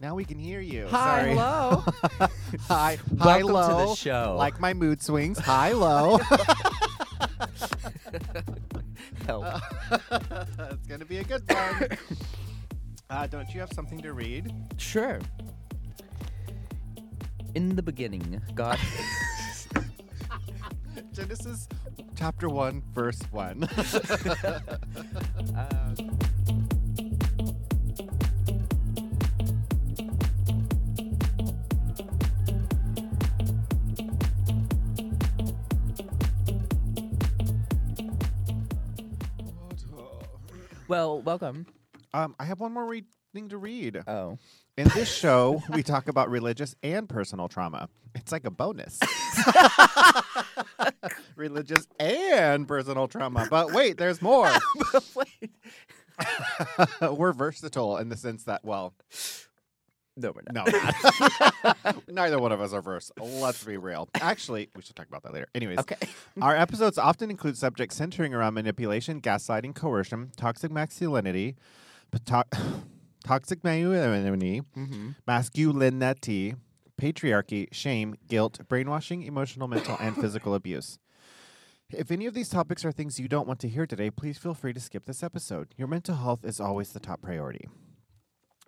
Now we can hear you. Hi, Sorry. hello. Hi, hi, Welcome low. to the show. Like my mood swings. Hi, low. Help. it's gonna be a good one. Uh, don't you have something to read? Sure. In the beginning, God. Genesis chapter one, verse one. uh, well, welcome. um, I have one more re- thing to read. Oh. In this show, we talk about religious and personal trauma. It's like a bonus. religious and personal trauma. But wait, there's more. Wait. We're versatile in the sense that, well, No, we're no, not. not. neither one of us are versatile. Let's be real. Actually, we should talk about that later. Anyways, Okay. our episodes often include subjects centering around manipulation, gaslighting, coercion, toxic masculinity, to- toxic masculinity, Mm-hmm. masculinity, patriarchy, shame, guilt, brainwashing, emotional, mental, and physical abuse. If any of these topics are things you don't want to hear today, please feel free to skip this episode. Your mental health is always the top priority.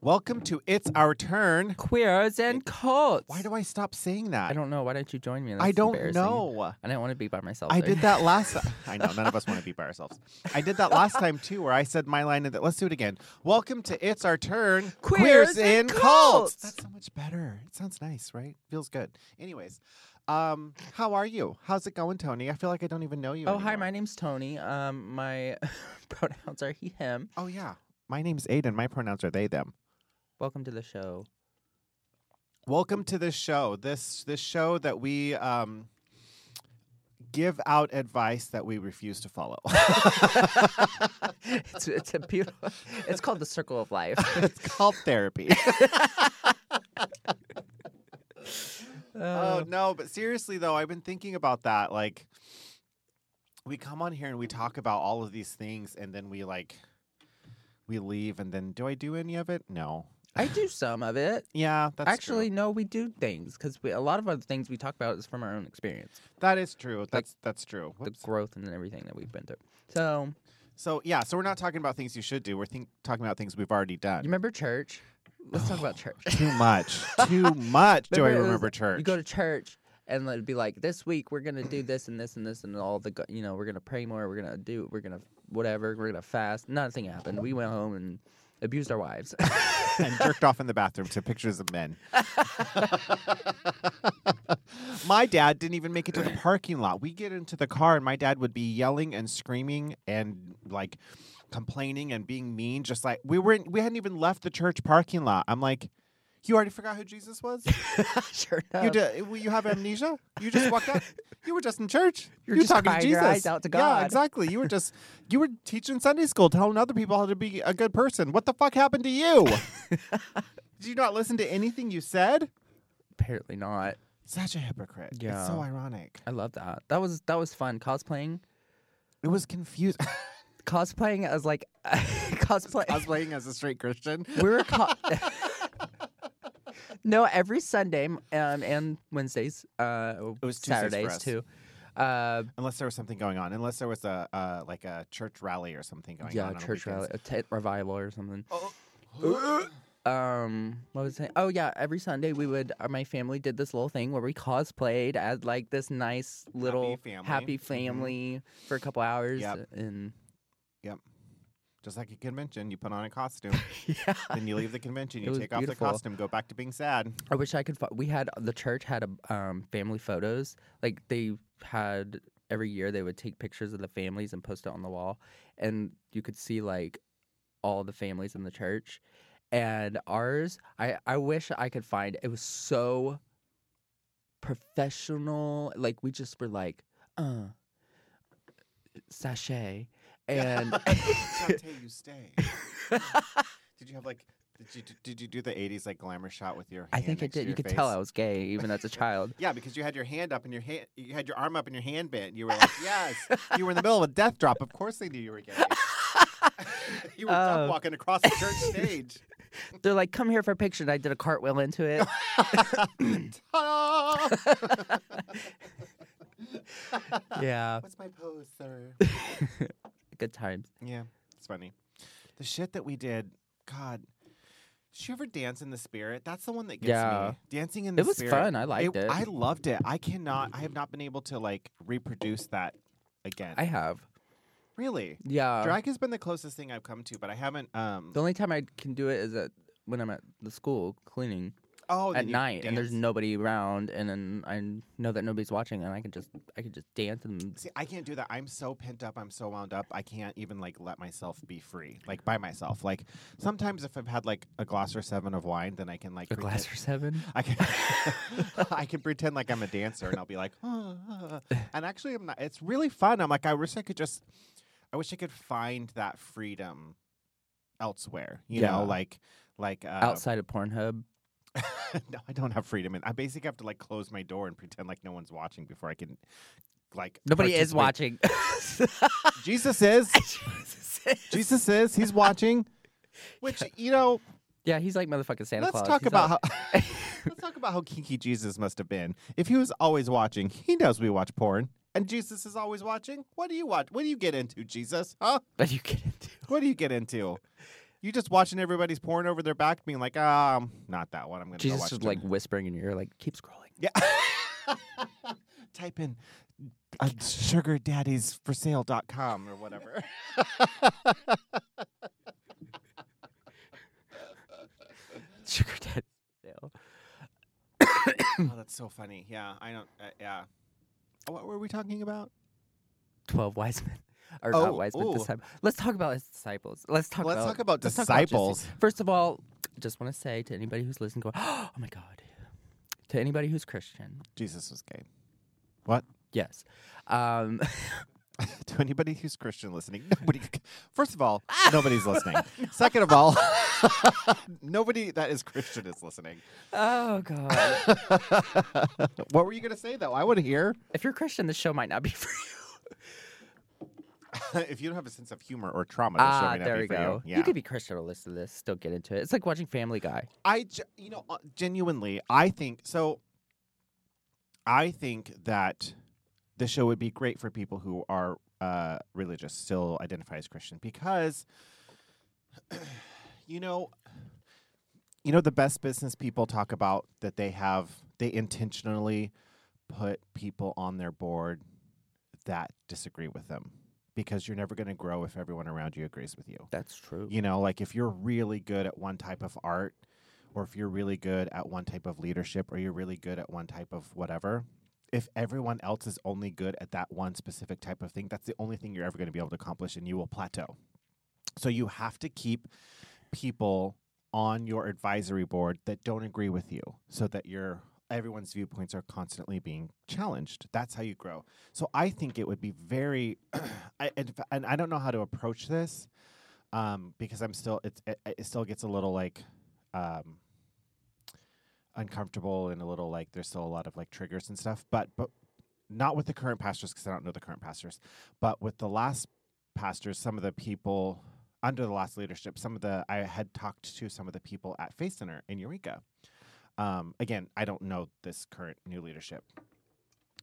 Welcome to It's Our Turn. Queers and cults. Why do I stop saying that? I don't know. Why didn't you join me? I That's don't know. I didn't want to be by myself. I there. did that last. I know none of us want to be by ourselves. I did that last time too, where I said my line. And that let's do it again. Welcome to It's Our Turn. Queers and cults. That's so much better. It sounds nice, right? Feels good. Anyways, um, how are you? How's it going, Tony? I feel like I don't even know you. Oh, hi. My name's Tony. Um, my pronouns are he, him. Oh yeah, my name's Aydan. My pronouns are they them. Welcome to the show. Welcome to this show. This this show that we um give out advice that we refuse to follow. it's, it's a beautiful. It's called the circle of life. it's called therapy. Oh Uh, no, but seriously though, I've been thinking about that. Like, we come on here and we talk about all of these things, and then we like, we leave, and then do I do any of it? No. I do some of it. Yeah, that's Actually, true. no, we do things because a lot of other things we talk about is from our own experience, that is true. That's that's true. Whoops. the growth and everything that we've been through. So, So yeah, so we're not talking about things you should do. We're think, talking about things we've already done. remember church? Let's talk about church. Too much. Too much. do I Remember it was- remember church? You go to church and it'd be like, this week we're gonna do this and this and this and all the, go- you know, we're gonna pray more. We're gonna do, we're gonna whatever. We're gonna fast. Nothing happened. We went home and abused our wives. and jerked off in the bathroom to pictures of men. my dad didn't even make it to the parking lot. We get into the car and my dad would be yelling and screaming and like complaining and being mean just like we weren't we hadn't even left the church parking lot. I'm like you already forgot who Jesus was? sure You enough. did, you have amnesia? You just walked out. You were just in church. You were You just talking to Jesus. your eyes out to God. Yeah, exactly. You were just you were teaching Sunday school, telling other people how to be a good person. What the fuck happened to you? Did you not listen to anything you said? Apparently not. Such a hypocrite. It's Yeah. so ironic. I love that. That was that was fun. Cosplaying, It was confusing. cosplaying as like cosplay. Cosplaying as a straight Christian. we were co- no every Sunday um, and Wednesdays. Uh, It was Tuesdays Saturdays too. Uh, Unless there was something going on. Unless there was a uh, like a church rally or something going yeah, on. on church rally, a tent revival or something. Oh. Um, what was it? Oh yeah, every Sunday we would. Uh, my family did this little thing where we cosplayed as like this nice little family. happy Mhm. family for a couple hours, Yep. and Just like a convention, you put on a costume. yeah. then you leave the convention, you take off the costume, go back to being sad. I wish I could. Fi- we had the church had a um, family photos. Like they had every year, they would take pictures of the families and post it on the wall, and you could see like all the families in the church. And ours, I I wish I could find. It was so professional. Like we just were like, uh, sashay, and Shantay, you stay. did you have like? Did you did you do the '80s like glamour shot with your? I hand think I did. You could tell? I was gay even as a child. Yeah, because you had your hand up and your hand, you had your arm up and your hand bent. You were like, yes. You were in the middle of a death drop. Of course they knew you were gay. you were Oh. walking across the church stage. They're like, "Come here for a picture." And I did a cartwheel into it. Yeah, What's my pose, sir? Good times. Yeah, it's funny. The shit that we did, God. Did you ever dance in the spirit? That's the one that gets Yeah. me. Dancing in the spirit. It was spirit. fun. I liked it. I loved it. I cannot. I have not been able to like reproduce that again. I have. really. Yeah. Drag has been the closest thing I've come to, but I haven't. Um. The only time I can do it is at when I'm at the school cleaning oh, at night, and there's nobody around, and then I know that nobody's watching, and I can just I can just dance and See, I can't do that. I'm so pent up. I'm so wound up. I can't even like let myself be free, like by myself. Like sometimes if I've had like a glass or seven of wine, then I can like a pretend- glass or seven. I can I can pretend like I'm a dancer and I'll be like, "Ah, ah," and actually I'm not. It's really fun. I'm like, I wish I could just, I wish I could find that freedom elsewhere. You Yeah. know, like like uh, Outside of Pornhub, no, I don't have freedom, and I basically have to like close my door and pretend like no one's watching before I can, like nobody is watching. Jesus is. Jesus is. Jesus is. He's watching. Which you know, Yeah, he's like motherfucking Santa let's Claus. talk He's about all- how let's talk about how kinky Jesus must have been. If he was always watching, he knows we watch porn, and Jesus is always watching. What do you watch? What do you get into, Jesus? Huh? that you get into. What do you get into? You just watching everybody's porn over their back, being like, um, not that one. I'm gonna go Jesus watch is like whispering in your ear, like keep scrolling. yeah. Type in uh, sugar daddies for sale.com or whatever. Sugar daddy. sale. oh, that's so funny. Yeah, I don't. Uh, yeah. What were we talking about? Twelve wise men, or Oh, not wise ooh. Disciples. Let's talk about his disciples. Let's talk. Let's about, talk about let's talk about disciples. First of all, just want to say to anybody who's listening, go, oh my god. To anybody who's Christian, Jesus was gay. What? yes. Um, to anybody who's Christian listening, nobody. First of all, nobody's listening. Second of all, nobody that is Christian is listening. oh god. what were you going to say though? I want to hear. if you're Christian, this show might not be for you. if you don't have a sense of humor or trauma, Ah, there we go. You. You could be Christian or listen to this, still get into it. It's like watching Family Guy. I, you know, uh, genuinely, I think so. I think that the show would be great for people who are uh, religious, still identify as Christian, because, you know, you know, the best business people talk about that they have, they intentionally put people on their board that disagree with them because you're never going to grow if everyone around you agrees with you. That's true. You know, like if you're really good at one type of art, or if you're really good at one type of leadership, or you're really good at one type of whatever, if everyone else is only good at that one specific type of thing, that's the only thing you're ever going to be able to accomplish, and you will plateau. So you have to keep people on your advisory board that don't agree with you, so that your everyone's viewpoints are constantly being challenged. That's how you grow. So I think it would be very, I, and, I don't know how to approach this um, because I'm still it's it, it still gets a little like um, uncomfortable and a little like there's still a lot of like triggers and stuff. But but not with the current pastors because I don't know the current pastors, but with the last pastors, some of the people under the last leadership, some of the I had talked to some of the people at Faith Center in Eureka. Um, again, I don't know this current new leadership,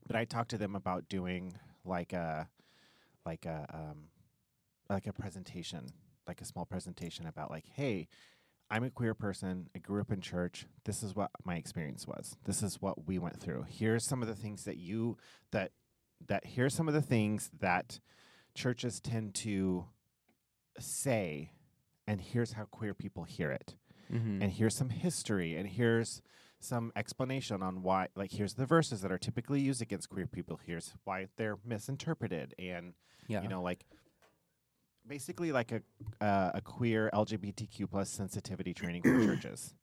but I talked to them about doing like a like a um, like a presentation, like a small presentation about like, hey, I'm a queer person. I grew up in church. This is what my experience was. This is what we went through. Here's some of the things that you that that here's some of the things that churches tend to say and here's how queer people hear it. Mm-hmm. And here's some history and here's some explanation on why like here's the verses that are typically used against queer people. Here's why they're misinterpreted and yeah. you know like basically like a uh, a queer lgbtq plus sensitivity training for churches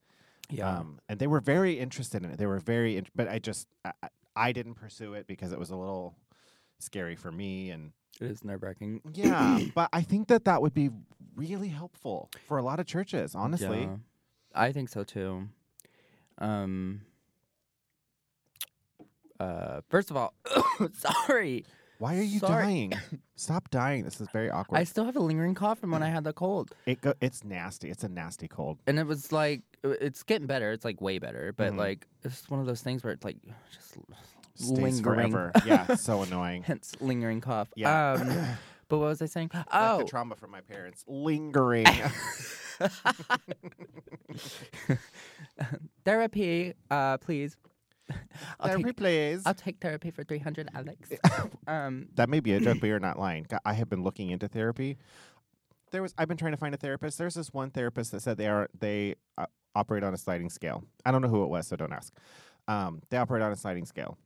yeah. um, and they were very interested in it they were very int- but i just I, I- I didn't pursue it because it was a little scary for me and it is nerve wracking. yeah but i think that that would be really helpful for a lot of churches honestly Yeah, I think so too. Um. Uh, first of all, sorry. Why are you Sorry. dying? Stop dying. This is very awkward. I still have a lingering cough from when I had the cold, it go, it's nasty. It's a nasty cold. and it was like it's getting better. It's like way better, but Mhm. like it's one of those things where it's like just Stays lingering. forever. Yeah, it's so annoying. hence lingering cough. Yeah. Um, but what was I saying? Oh, the trauma from my parents lingering. therapy, uh, please. I'll Therapy, take, please. I'll take therapy for three hundred, Alex. um, that may be a joke, but you're not lying. I have been looking into therapy. There was I've been trying to find a therapist. There's this one therapist that said they are they uh, operate on a sliding scale. I don't know who it was, so don't ask. Um, they operate on a sliding scale.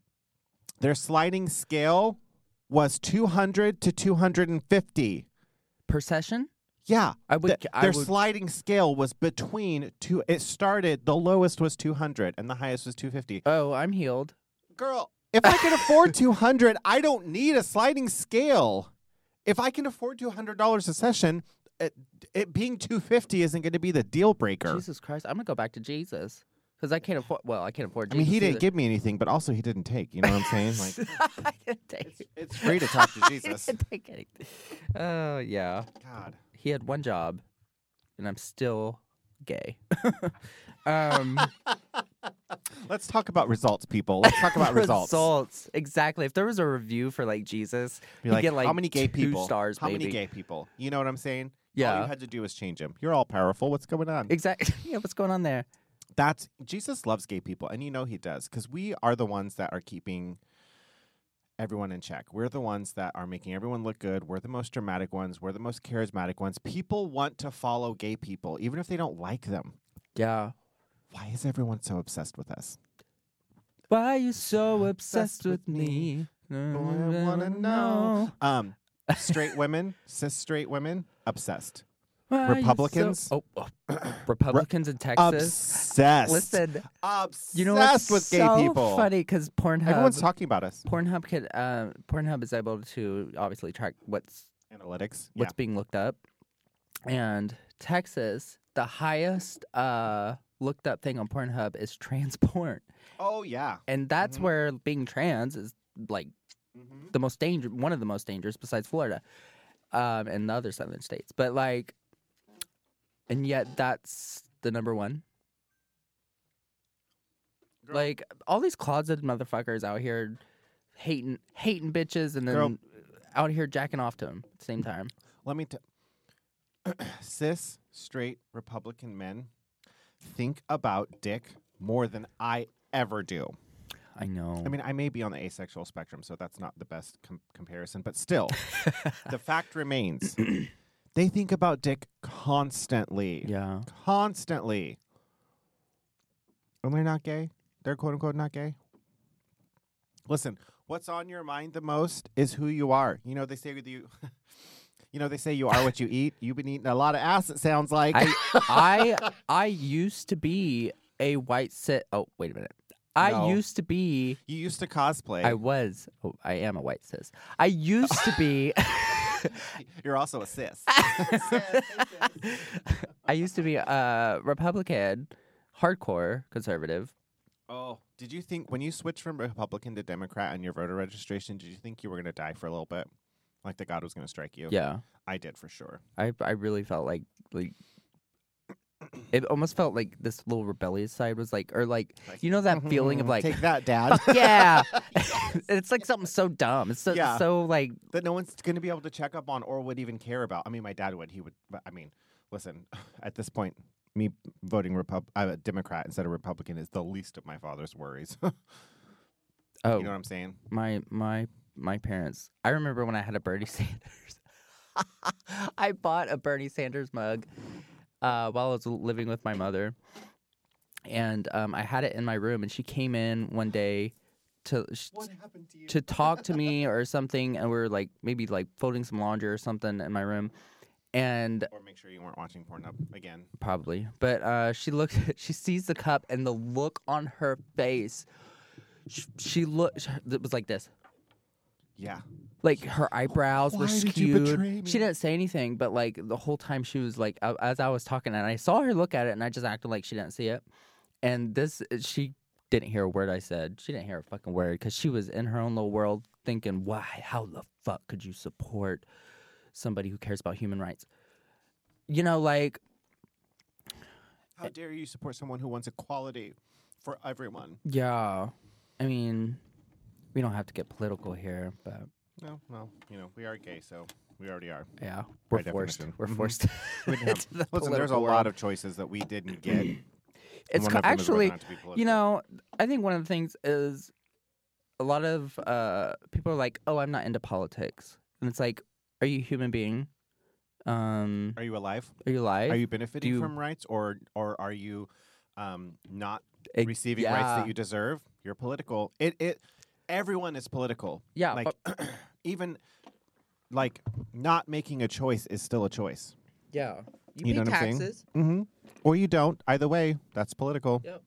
Their sliding scale was 200 to 250. per session, Yeah, I would. th- I their would sliding scale was between two. It started the lowest was 200 and the highest was 250. oh, I'm healed. Girl, if I can afford 200, I don't need a sliding scale. If I can afford $200 a session, it, it being 250 isn't going to be the deal breaker. Jesus Christ, I'm gonna go back to Jesus because I can't afford. Well, I can't afford. Jesus. I mean, Jesus he didn't either. give me anything, but also he didn't take. You know what I'm saying? Like, I didn't take. it's, it's free to talk to Jesus. I didn't take anything. Oh yeah, God. he had one job, and I'm still gay. um, Let's talk about results, people. Let's talk about results. Results. Exactly. If there was a review for like Jesus, you like, get like how many gay two people? stars, how maybe. many gay people? You know what I'm saying? Yeah. All Yeah. you had to do was change him. You're all powerful. What's going on? Exactly. yeah. What's going on there? That's Jesus loves gay people, and you know he does, because we are the ones that are keeping everyone in check. We're the ones that are making everyone look good. We're the most dramatic ones. We're the most charismatic ones. People want to follow gay people, even if they don't like them. Yeah. Why is everyone so obsessed with us? Why are you so Obsessed obsessed with with me? I wanna know. Um, straight women, cis straight women, obsessed. Why are so- Republicans? Oh, oh. Republicans in Texas. Obsessed. Listen, obsessed you know what's with gay so people. funny because Pornhub. Everyone's talking about us. Pornhub could. Uh, Pornhub is able to obviously track what's Analytics. what's being looked up, and Texas, the highest uh looked up thing on Pornhub is trans porn, Oh yeah. and that's Mhm. where being trans is like Mm-hmm. the most dangerous, one of the most dangerous besides Florida, um, and the other southern states. But like, and yet that's the number one. Girl. Like all these closeted motherfuckers out here hating hating bitches and then Girl. out here jacking off to them at the same time. Let me tell cis straight Republican men think about dick more than I ever do. I know. I mean, I may be on the asexual spectrum, so that's not the best com- comparison, but still, the fact remains they think about dick constantly. yeah. Constantly. And they're not gay. They're quote unquote not gay. Listen, what's on your mind the most is who you are. You know, they say with you you know, they say you are what you eat. You've been eating a lot of ass, it sounds like. I I I used to be a white cis. Oh wait a minute. I No. used to be. you used to cosplay. I was. Oh, I am a white cis. I used to be. You're also a cis. I used to be a Republican, hardcore conservative. oh, did you think when you switched from Republican to Democrat on your voter registration, did you think you were going to die for a little bit? Like the God was going to strike you? Yeah, I did for sure. I I really felt like like it almost felt like this little rebellious side was like, or like you know that feeling of like, take that, Dad. yeah, it's like something so dumb. It's so Yeah. so like that no one's going to be able to check up on or would even care about. I mean, my dad would. He would. But I mean, listen. At this point, me voting Repub- uh, Democrat instead of Republican is the least of my father's worries. Oh You oh know what I'm saying? my my my parents. I remember when I had a Bernie Sanders. I bought a Bernie Sanders mug uh, while I was living with my mother, and um, I had it in my room. And she came in one day to sh- to to talk to me or something, and we were like maybe like folding some laundry or something in my room, and or make sure you weren't watching Pornhub again. probably. But uh, she looked, she sees the cup, and the look on her face. She, she looked. It was like this. Yeah. like her eyebrows were Why did you skewed. betray me? She didn't say anything, but like the whole time she was like, a- as I was talking, and I saw her look at it, and I just acted like she didn't see it. And this, she didn't hear a word I said. She didn't hear a fucking word because she was in her own little world thinking, why, how the fuck could you support somebody who cares about human rights? You know, like, How dare you support someone who wants equality for everyone? yeah, I mean, we don't have to get political here, but No, well, you know, we are gay, so we already are. yeah, we're forced. We're Mhm. forced. We didn't into the Listen, there's a political lot of choices that we didn't get. It's One ca- of them is whether or actually, not to be you know, I think one of the things is a lot of uh, people are like, "Oh, I'm not into politics," and it's like, "Are you a human being? Um, Are you alive? are you alive? Are you benefiting you- from rights, or or are you um, not receiving rights that you deserve? You're political. It it everyone is political. Yeah, like even like not making a choice is still a choice. yeah, you, You pay know what I'm saying? taxes, Mm-hmm. Or you don't. Either way, that's political. Yep.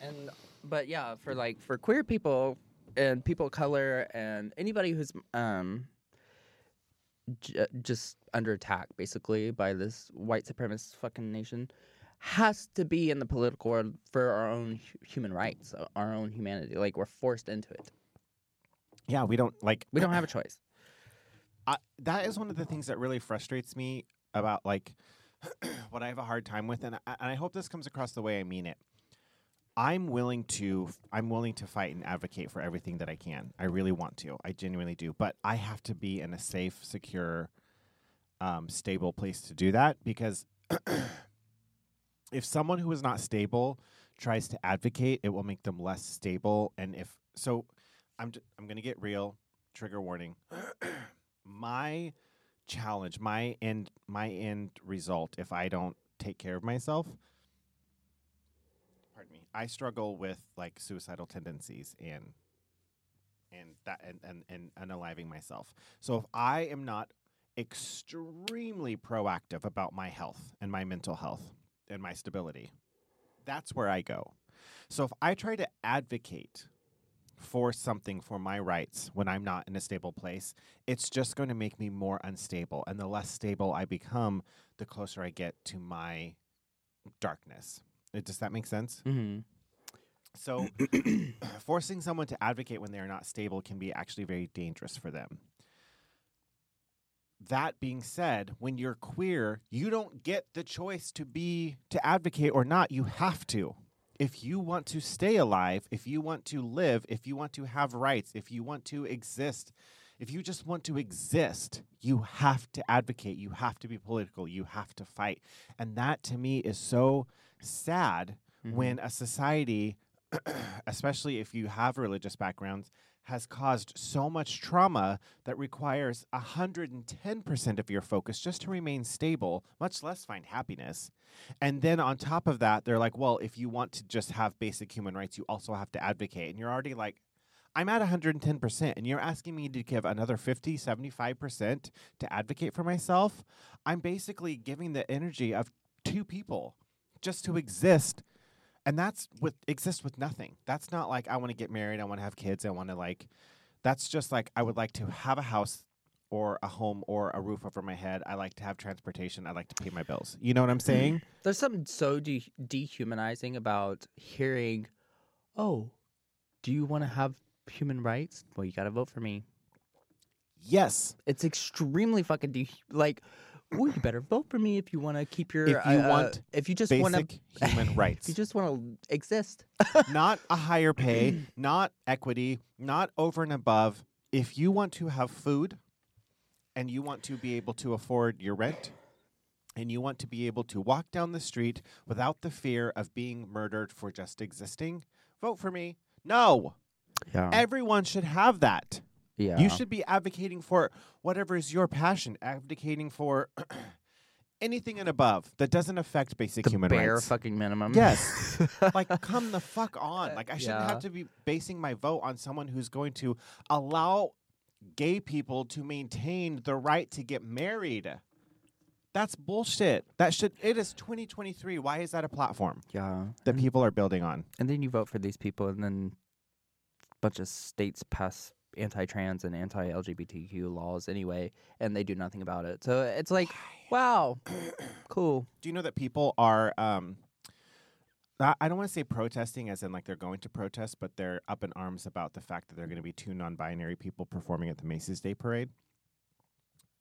And but yeah, for like for queer people and people of color and anybody who's um j- just under attack basically by this white supremacist fucking nation has to be in the political world for our own human rights, uh, our own humanity. Like we're forced into it. Yeah, we don't like. We don't have a choice. I, that is one of the things that really frustrates me about like what I have a hard time with, and I, and I hope this comes across the way I mean it. I'm willing to I'm willing to fight and advocate for everything that I can. I really want to. I genuinely do, but I have to be in a safe, secure, um, stable place to do that because if someone who is not stable tries to advocate, it will make them less stable. And if so, I'm j- I'm gonna get real. Trigger warning. my challenge, my end, my end result, if I don't take care of myself, pardon me, I struggle with like suicidal tendencies and and that and and and unaliving myself. So if I am not extremely proactive about my health and my mental health and my stability, that's where I go. So if I try to advocate for something for my rights when I'm not in a stable place, it's just going to make me more unstable. And the less stable I become, the closer I get to my darkness. Uh, Does that make sense? Mm-hmm. So, forcing someone to advocate when they are not stable can be actually very dangerous for them. That being said, when you're queer, you don't get the choice to be to advocate or not. You have to. If you want to stay alive, if you want to live, if you want to have rights, if you want to exist, if you just want to exist, you have to advocate. You have to be political. You have to fight. And that to me is so sad Mm-hmm. when a society, especially if you have religious backgrounds, has caused so much trauma that requires 110% of your focus just to remain stable, much less find happiness. And then on top of that, they're like, well, if you want to just have basic human rights, you also have to advocate. And you're already like, I'm at 110%, and you're asking me to give another 50, 75% to advocate for myself. I'm basically giving the energy of two people just to exist and that's with exists with nothing that's not like i want to get married i want to have kids i want to like that's just like i would like to have a house or a home or a roof over my head i like to have transportation i like to pay my bills you know what i'm mm. saying There's something so de- dehumanizing about hearing, "Oh, do you want to have human rights? Well, you got to vote for me." yes It's extremely fucking de- like. Well, you better vote for me if you want to keep your. If you uh, want if you just want to, basic human rights if you just want to exist. not a higher pay not equity not over and above if you want to have food and you want to be able to afford your rent and you want to be able to walk down the street without the fear of being murdered for just existing, vote for me. No, Yeah. everyone should have that. Yeah. You should be advocating for whatever is your passion, advocating for anything and above that doesn't affect basic the human bare rights. fucking minimum. Yes. like, come the fuck on. Uh, like, I shouldn't Yeah. have to be basing my vote on someone who's going to allow gay people to maintain the right to get married. That's bullshit. That should. It is 2023. Why is that a platform Yeah. that people are building on? and then you vote for these people, and then a bunch of states pass anti-trans and anti-LGBTQ laws anyway, and they do nothing about it. So it's like, wow, cool. Do you know that people are um, I don't want to say protesting as in like they're going to protest, but they're up in arms about the fact that they're going to be two non-binary people performing at the Macy's Day Parade.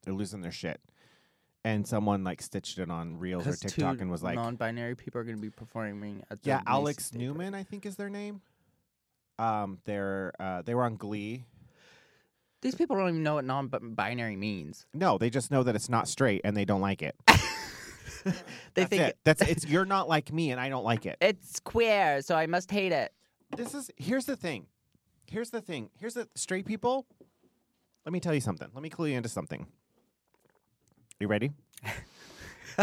They're losing their shit. And someone like stitched it on Reels or TikTok and was like, non-binary people are going to be performing at the "Yeah, Macy's Alex Day Parade. Newman, I think is their name." Um, they're uh, they were on Glee. These people don't even know what non-binary means. No, they just know that it's not straight and they don't like it. They That's think it. That's it's. You're not like me, and I don't like it. it's queer, so I must hate it. this is here's the thing. Here's the thing. Here's the straight people. Let me tell you something. Let me clue you into something. You ready?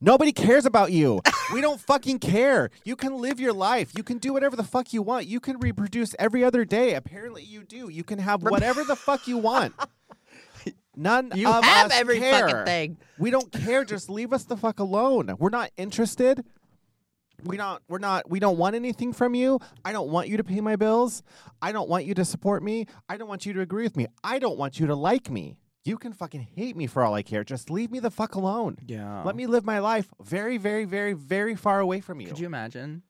Nobody cares about you. We don't fucking care. You can live your life. You can do whatever the fuck you want. You can reproduce every other day. Apparently you do. You can have whatever the fuck you want. None You of have us every care. fucking thing. We don't care. Just leave us the fuck alone. We're not interested. We not we're not we don't want anything from you. I don't want you to pay my bills. I don't want you to support me. I don't want you to agree with me. I don't want you to like me. You can fucking hate me for all I care. Just leave me the fuck alone. Yeah. Let me live my life very, very, very, very far away from you. Could you imagine?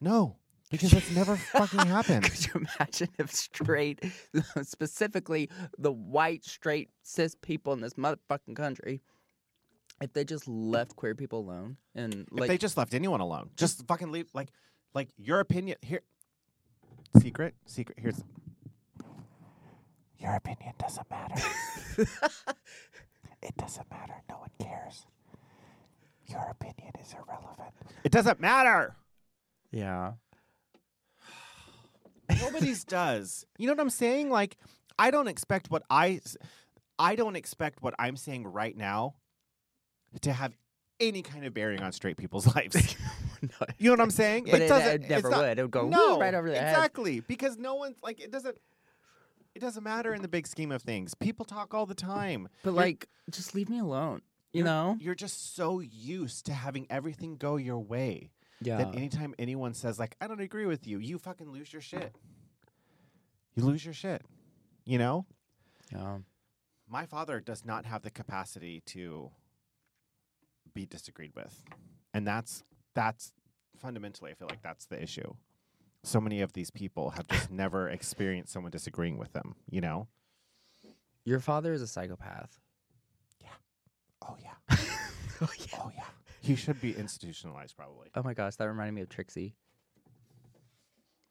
no, because it's never fucking happened. Could you imagine if straight, specifically the white, straight, cis people in this motherfucking country, if they just left queer people alone and if they just left anyone alone, just fucking leave. Like, like your opinion here. Secret, secret. Here's. Your opinion doesn't matter. it doesn't matter. No one cares. Your opinion is irrelevant. It doesn't matter. yeah, Nobody's does. You know what I'm saying? Like, I don't expect what I, I don't expect what I'm saying right now, to have any kind of bearing on straight people's lives. You know what I'm saying? but it, uh, doesn't. it never not- would. It would go no, right over their head. exactly because no one's like it doesn't. It doesn't matter in the big scheme of things. People talk all the time. But You're- like, just leave me alone. You you're- know? you're just so used to having everything go your way Yeah. that anytime anyone says like I don't agree with you, you fucking lose your shit. You lose your shit. You know. yeah. My father does not have the capacity to be disagreed with. And that's that's fundamentally I feel like that's the issue. So many of these people have just never experienced someone disagreeing with them, you know? Your father is a psychopath. Yeah. Oh yeah. oh yeah. Oh yeah. He should be institutionalized probably. Oh my gosh, that reminded me of Trixie.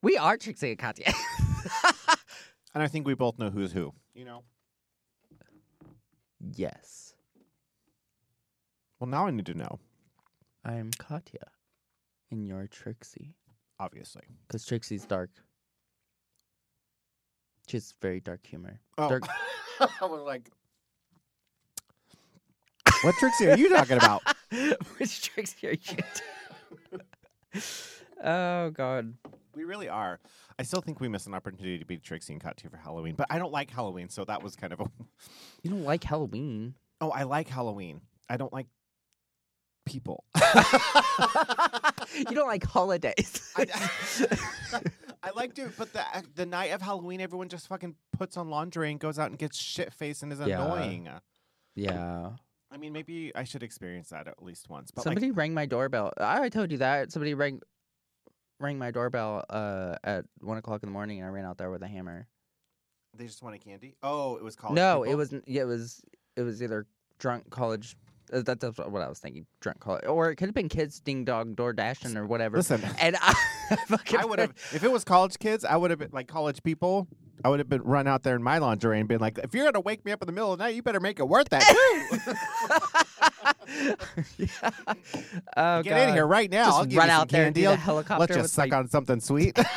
We are Trixie and Katya. And I think we both know who's who, you know? yes. Well now I need to know, I'm Katya. And you're Trixie. Obviously. Because Trixie's dark. She's very dark humor. Oh. Dark- I was like What Trixie are you talking about? Which Trixie are you? oh God. We really are. I still think we missed an opportunity to be Trixie and Katya for Halloween, but I don't like Halloween, so that was kind of a. You don't like Halloween. Oh, I like Halloween. I don't like people. you don't like holidays. I, I like to, but the the night of Halloween, everyone just fucking puts on lingerie and goes out and gets shit faced and is Yeah. annoying. yeah. I mean, maybe I should experience that at least once. But Somebody rang my doorbell. I already told you that. Somebody rang rang my doorbell uh, at one o'clock in the morning, and I ran out there with a hammer. they just wanted candy. Oh, it was college. no, it wasn't. Yeah, it was. It was either drunk college. Uh, that, that's what I was thinking. Drunk college, or it could have been kids ding dong door dashing or whatever. Listen, and I, I would have if it was college kids. I would have been like college people. I would have been run out there in my lingerie and been like, "If you're gonna wake me up in the middle of the night, you better make it worth that too." yeah. Oh, Get in here right now. Just I'll give run you some out there and candy. do the helicopter Let's just suck my- on something sweet.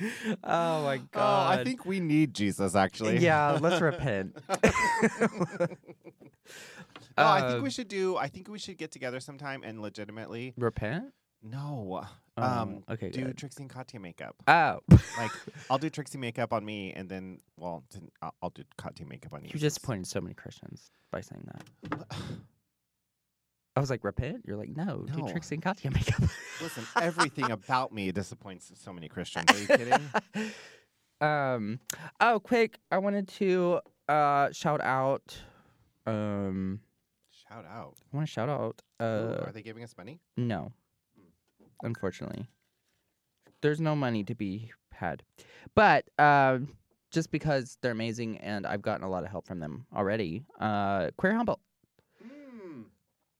Oh my oh, god. I think we need Jesus. Actually, Yeah, let's repent. No, I Uh, think we should do. I think we should get together sometime and legitimately. repent. No, Oh, um, okay. do good. Trixie and Katya makeup. Oh, Like, I'll do Trixie makeup on me, and then, well, then I'll, I'll do Katya makeup on you. you disappointed so many Christians by saying that. I was like, repent. You're like, no, No. do Trixie and Katya makeup. Listen, everything about me disappoints so many Christians. Are you kidding? um. Oh, quick! I wanted to uh shout out Um, Shout out. I want to shout out. Ooh, Uh, are they giving us money? no, unfortunately, there's no money to be had. But um, just because they're amazing and I've gotten a lot of help from them already. Uh, Queer Humboldt.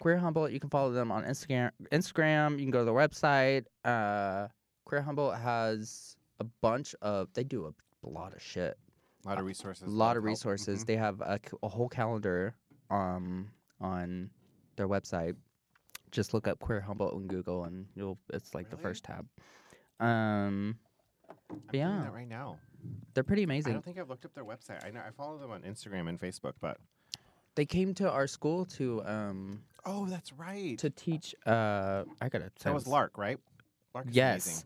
Queer Humboldt. You can follow them on Instagram. Instagram. You can go to their website. Uh, Queer Humboldt has a bunch of. They do a lot of shit. A lot of resources. A lot of help. resources. Mhm. They have a whole calendar um on their website. Just look up Queer Humboldt on Google and you'll. It's like the first tab. Um, yeah. right now. they're pretty amazing. I don't think I've looked up their website. I know I follow them on Instagram and Facebook, but They came to our school to um oh, that's right. to teach. Uh, I gotta. that was Lark, right? Lark is Yes. amazing.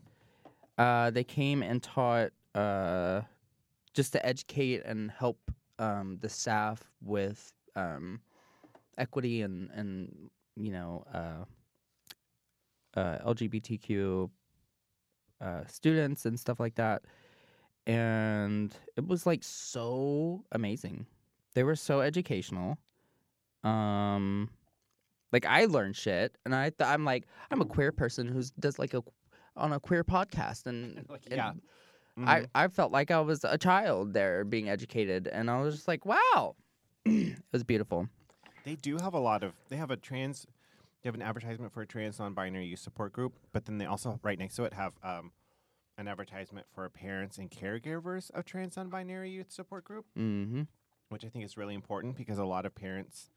Uh, they came and taught uh, just to educate and help um, the staff with um, equity and and you know uh, uh, LGBTQ uh, students and stuff like that. And it was like so amazing. They were so educational. Um, like I learned shit, and I th- I'm like I'm a queer person who does like a on a queer podcast, and, Like, and yeah. I Mhm. I felt like I was a child there being educated, and I was just like, wow, it was beautiful. They do have a lot of. They have a trans. They have an advertisement for a trans non-binary youth support group, but then they also right next to it have um, an advertisement for parents and caregivers of trans non-binary youth support group, Mm-hmm. which I think is really important because a lot of parents.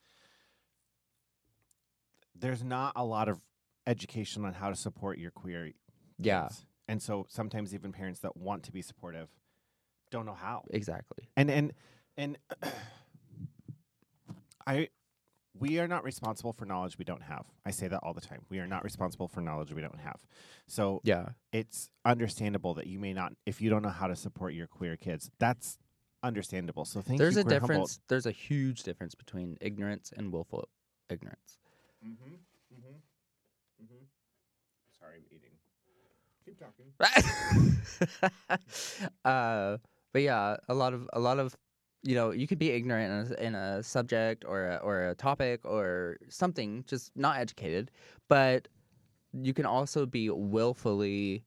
There's not a lot of education on how to support your queer Yeah, kids. and so sometimes even parents that want to be supportive don't know how. exactly. and and and i we are not responsible for knowledge we don't have i say that all the time we are not responsible for knowledge we don't have so Yeah, it's understandable that you may not if you don't know how to support your queer kids that's understandable so thank there's you a Queer difference. There's a huge difference between ignorance and willful ignorance. Mm-hmm. Mm-hmm. Mm-hmm. sorry i'm eating keep talking uh, but yeah, a lot of a lot of you know you could be ignorant in a, in a subject or a, or a topic or something, just not educated. But you can also be willfully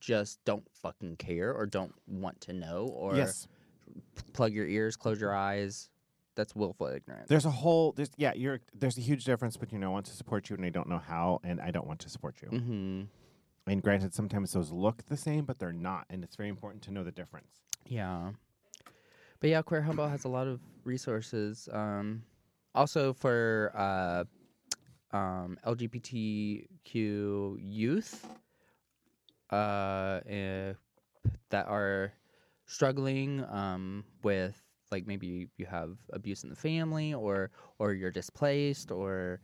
just don't fucking care or don't want to know or yes plug your ears, close your eyes. That's willful ignorance. there's a whole there's yeah you're there's a huge difference between i want to support you and i don't know how and i don't want to support you mm-hmm. And granted, sometimes those look the same, but they're not, and it's very important to know the difference. Yeah. But yeah, Queer Humboldt has a lot of resources. Um, also for uh, um, LGBTQ youth uh, eh, that are struggling um, with like maybe you have abuse in the family or or you're displaced or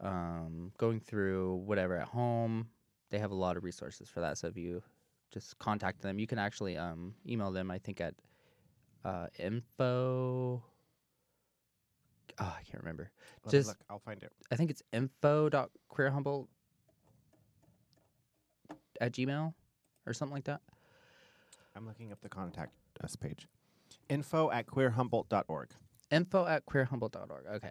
um, going through whatever at home. They have a lot of resources for that. So if you just contact them. You can actually um, email them. I think at uh, info. Oh, I can't remember. Let Just- look, I'll find it. I think it's info.queerhumboldt at gmail or something like that. I'm looking up the contact us page. Info at queerhumboldt.org. Info at queerhumboldt.org. Okay.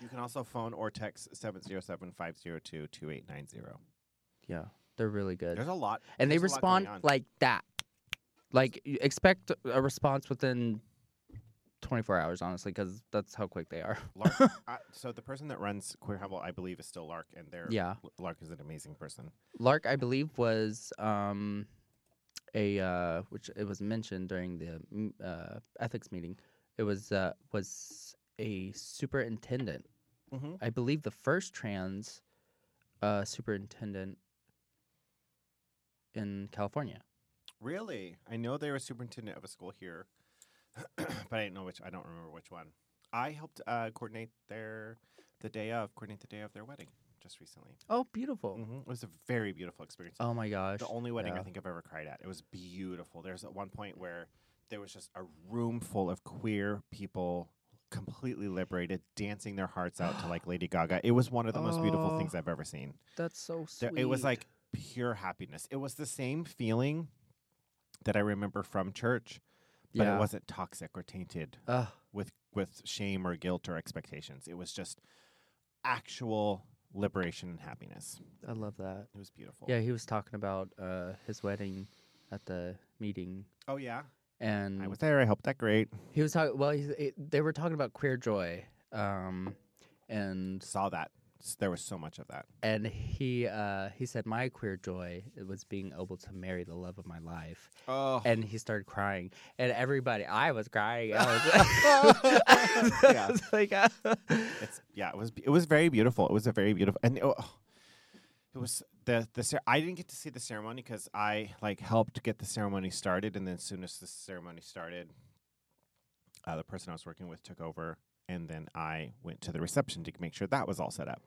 You can also phone or text 707 502 2890. Yeah, they're really good. There's a lot. and they there's a respond like that. Like, you expect a response within 24 hours, honestly, because that's how quick they are. Lark, uh, so the person that runs Queer Humboldt, I believe, is still Lark, and they're, Yeah. Lark is an amazing person. Lark, I believe, was um, a uh, which it was mentioned during the mm, uh, ethics meeting. It was uh, was a superintendent. Mm-hmm. I believe the first trans uh, superintendent in California. Really? I know they were superintendent of a school here, but I didn't know which. I don't remember which one. I helped uh, coordinate their the day of coordinate the day of their wedding just recently. Oh, beautiful! hmm It was a very beautiful experience. Oh my gosh! the only wedding I think I've ever cried at. It was beautiful. There's at one point where there was just a room full of queer people completely liberated dancing their hearts out to like Lady Gaga. It was one of the most beautiful Oh. things I've ever seen. That's so There, sweet. it was like pure happiness. It was the same feeling that I remember from church, but yeah. it wasn't toxic or tainted Ugh, with shame or guilt or expectations. It was just actual liberation and happiness. I love that. It was beautiful. Yeah, he was talking about uh, his wedding at the meeting, Oh yeah. and I was there. I helped decorate. he was talking. Well, he, it, they were talking about queer joy, um, and Saw that. There was so much of that. and he uh, he said my queer joy was being able to marry the love of my life, Oh. and he started crying, and everybody, I was crying. I was, Yeah. I was like, uh, It's yeah, it was it was very beautiful. It was a very beautiful and oh, it was the the cer- I didn't get to see the ceremony because I like helped get the ceremony started, and then as soon as the ceremony started, uh, the person I was working with took over, and then I went to the reception to make sure that was all set up.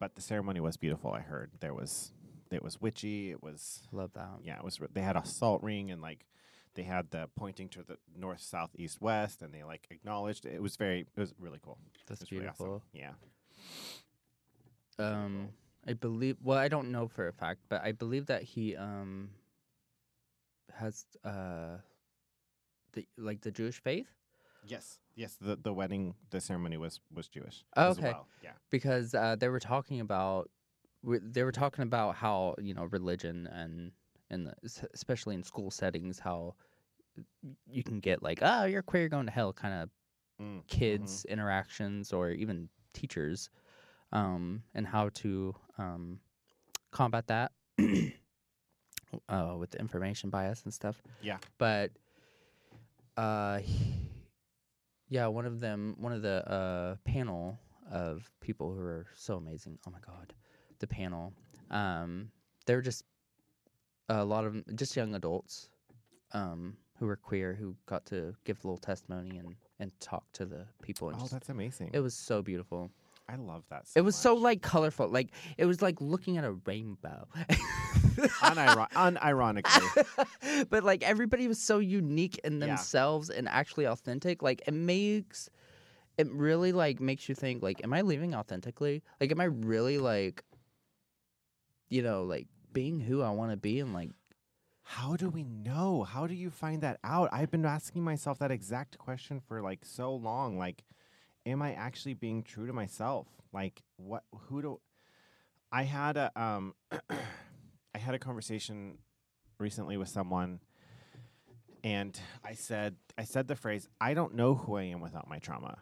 But the ceremony was beautiful. I heard there was it was witchy. It was love that. yeah, it was. They had a salt ring and like they had the pointing to the north, south, east, west, and they like acknowledged. It was very. It was really cool. That's It was really awesome. beautiful. Yeah. Um, I believe. Well, I don't know for a fact, but I believe that he um has uh the like the Jewish faith Yes. Yes. The the wedding, the ceremony was was Jewish. Oh, as okay. well. Yeah. because uh, they were talking about they were talking about how you know religion and and the, especially in school settings how you can get like oh you're queer you're going to hell kind of Mm, kids interactions or even teachers um, and how to um, combat that uh, with the information bias and stuff Yeah. but uh, he- yeah one of them one of the uh, panel of people who are so amazing. Oh my god. The panel. Um, they were just a lot of just young adults um, who were queer who got to give a little testimony and and talk to the people and Oh, just, that's amazing. it was so beautiful. I love that. So it was so like colorful like it was like looking at a rainbow Uniro- unironically. but like everybody was so unique in Yeah. themselves and actually authentic like it makes it really like makes you think like am i living authentically like am i really like you know like being who i want to be and like How do we know? How do you find that out? I've been asking myself that exact question for like so long. Like, am I actually being true to myself? Like, what? Who do? I had a um, I had a conversation recently with someone, and I said I said the phrase, "I don't know who I am without my trauma."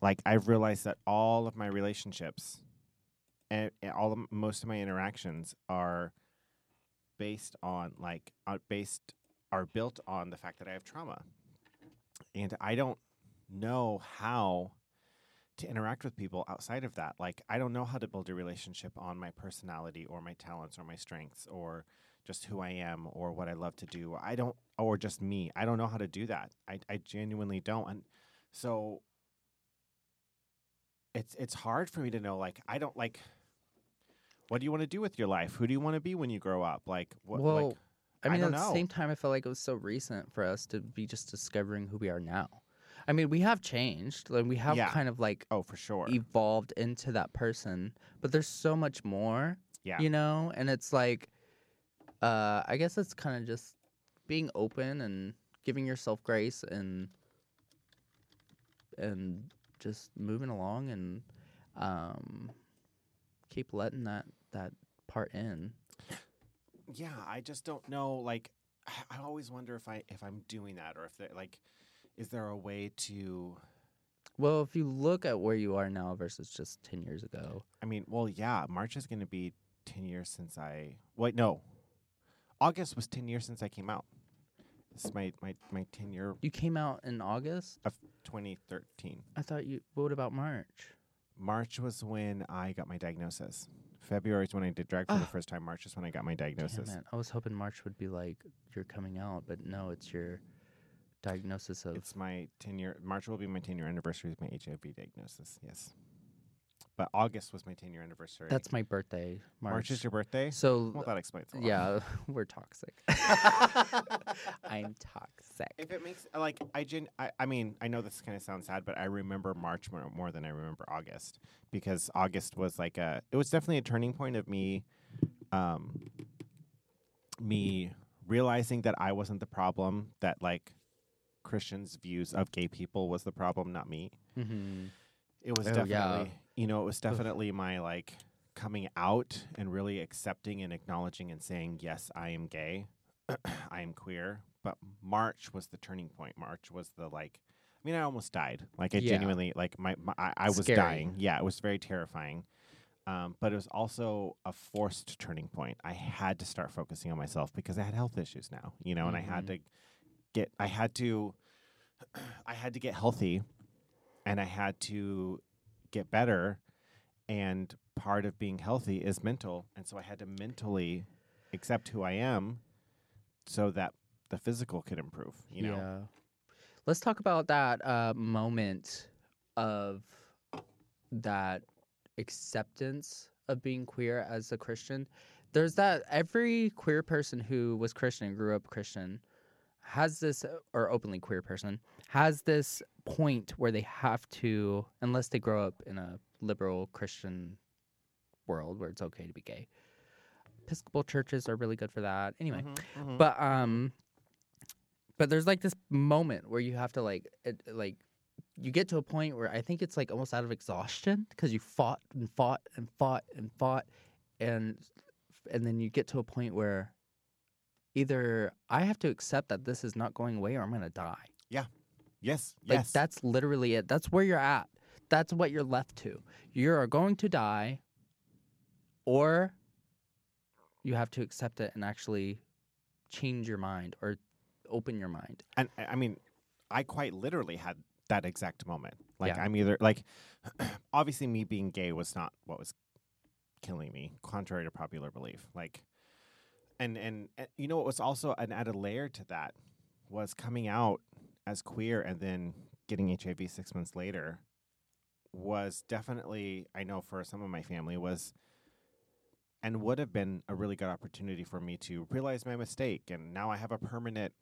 Like, I've realized that all of my relationships, and, and all of most of my interactions are based on like uh, based are built on the fact that I have trauma, and I don't know how to interact with people outside of that. Like I don't know how to build a relationship on my personality or my talents or my strengths or just who I am or what I love to do. I don't or just me. I don't know how to do that. I I genuinely don't. And so it's it's hard for me to know like I don't like what do you want to do with your life? Who do you want to be when you grow up? Like what well like i I mean don't at the same time i felt like it was so recent for us to be just discovering who we are now i mean we have changed like we have Yeah. kind of like oh for sure. evolved into that person but there's so much more Yeah. you know and it's like uh i guess it's kind of just being open and giving yourself grace and and just moving along and um keep letting that that part in yeah i just don't know like I, always wonder if i if i'm doing that or if there like is there a way to well if you look at where you are now versus just 10 years ago. I mean well yeah march is going to be 10 years since i wait no. August was 10 years since i came out. This is my my, my 10 year you came out in august? of 2013 i thought you what about march? March was when i got my diagnosis. February is when i did drag for the Ah. first time. March is when i got my diagnosis. I was hoping march would be like you're coming out but no it's your diagnosis of It's my 10 year, March will be my 10 year anniversary of my HIV diagnosis. Yes. But August was my 10 year anniversary. that's my birthday march, March is your birthday? so Well, that explains a lot. Yeah, we're toxic. I'm toxic. If it makes, like, I, gen- I, I mean, I know this kind of sounds sad, but I remember March more, more than I remember August because August was like a, it was definitely a turning point of me, um, me realizing that I wasn't the problem, that like Christians' views of gay people was the problem, not me. Mm-hmm. It was Oh, definitely, yeah. you know, it was definitely my like coming out and really accepting and acknowledging and saying, yes, I am gay, I am queer. But March was the turning point. March was the like, I mean, I almost died. Like I Yeah. genuinely, like my, my I, I was dying. Yeah, it was very terrifying. Um, but it was also a forced turning point. I had to start focusing on myself because I had health issues now, you know, and I had Mhm. to get, I had to, I had to get healthy and I had to get better. And part of being healthy is mental. And so I had to mentally accept who I am so that the physical could improve, you know? Yeah. Let's talk about that uh, moment of that acceptance of being queer as a Christian. There's that every queer person who was Christian and grew up Christian has this, or openly queer person has this point where they have to, unless they grow up in a liberal Christian world where it's okay to be gay. Episcopal churches are really good for that. Anyway, Mhm, mhm. but um but there's like this moment where you have to like it, like you get to a point where i think it's like almost out of exhaustion because you fought and fought and fought and fought and and then you get to a point where either i have to accept that this is not going away or i'm going to die Yeah. yes, like yes. that's literally it that's where you're at that's what you're left to you're going to die or you have to accept it and actually change your mind or open your mind and I I mean, I quite literally had that exact moment. Like Yeah. I'm either like, obviously, me being gay was not what was killing me, contrary to popular belief. Like, and and, and you know what was also an added layer to that was coming out as queer and then getting HIV six months later was definitely I know for some of my family was and would have been a really good opportunity for me to realize my mistake and now I have a permanent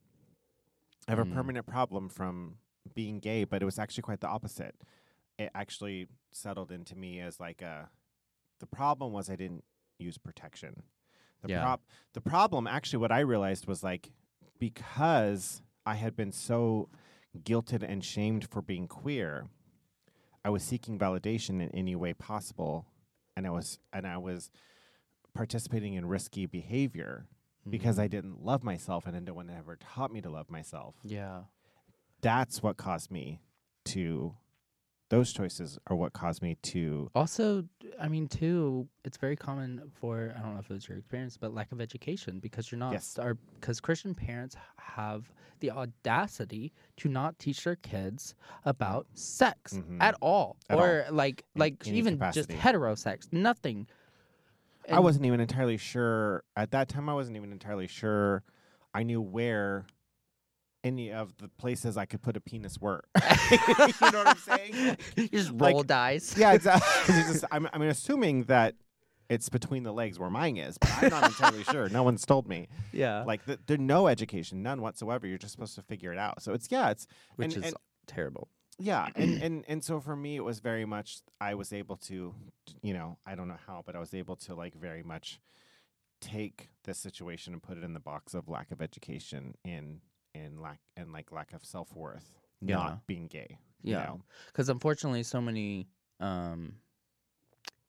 I have Mm. a permanent problem from being gay, but it was actually quite the opposite. It actually settled into me as like a the problem was I didn't use protection. The Yeah. prob the problem actually what I realized was like because I had been so guilted and shamed for being queer, I was seeking validation in any way possible and I was and I was participating in risky behavior because Mm. I didn't love myself and no one ever taught me to love myself. yeah That's what caused me to those choices are what caused me to also i mean too it's very common for i don't know if it was your experience but lack of education because you're not Yes. because christian parents have the audacity to not teach their kids about sex Mhm. at all At or like In like even capacity. just heterosex nothing I wasn't even entirely sure at that time I wasn't even entirely sure I knew where any of the places I could put a penis were. you know what I'm saying? you just Like- roll dice Yeah, exactly. just, I'm, I'm assuming that it's between the legs where mine is, but I'm not entirely sure. No one's told me. yeah Like, th- there's no education, none whatsoever. You're just supposed to figure it out. So it's yeah, it's which and- is and- terrible yeah and, and and so for me it was very much i was able to you know i don't know how but i was able to like very much take this situation and put it in the box of lack of education and and lack and like lack of self-worth Yeah. not being gay you Yeah. know? because unfortunately so many um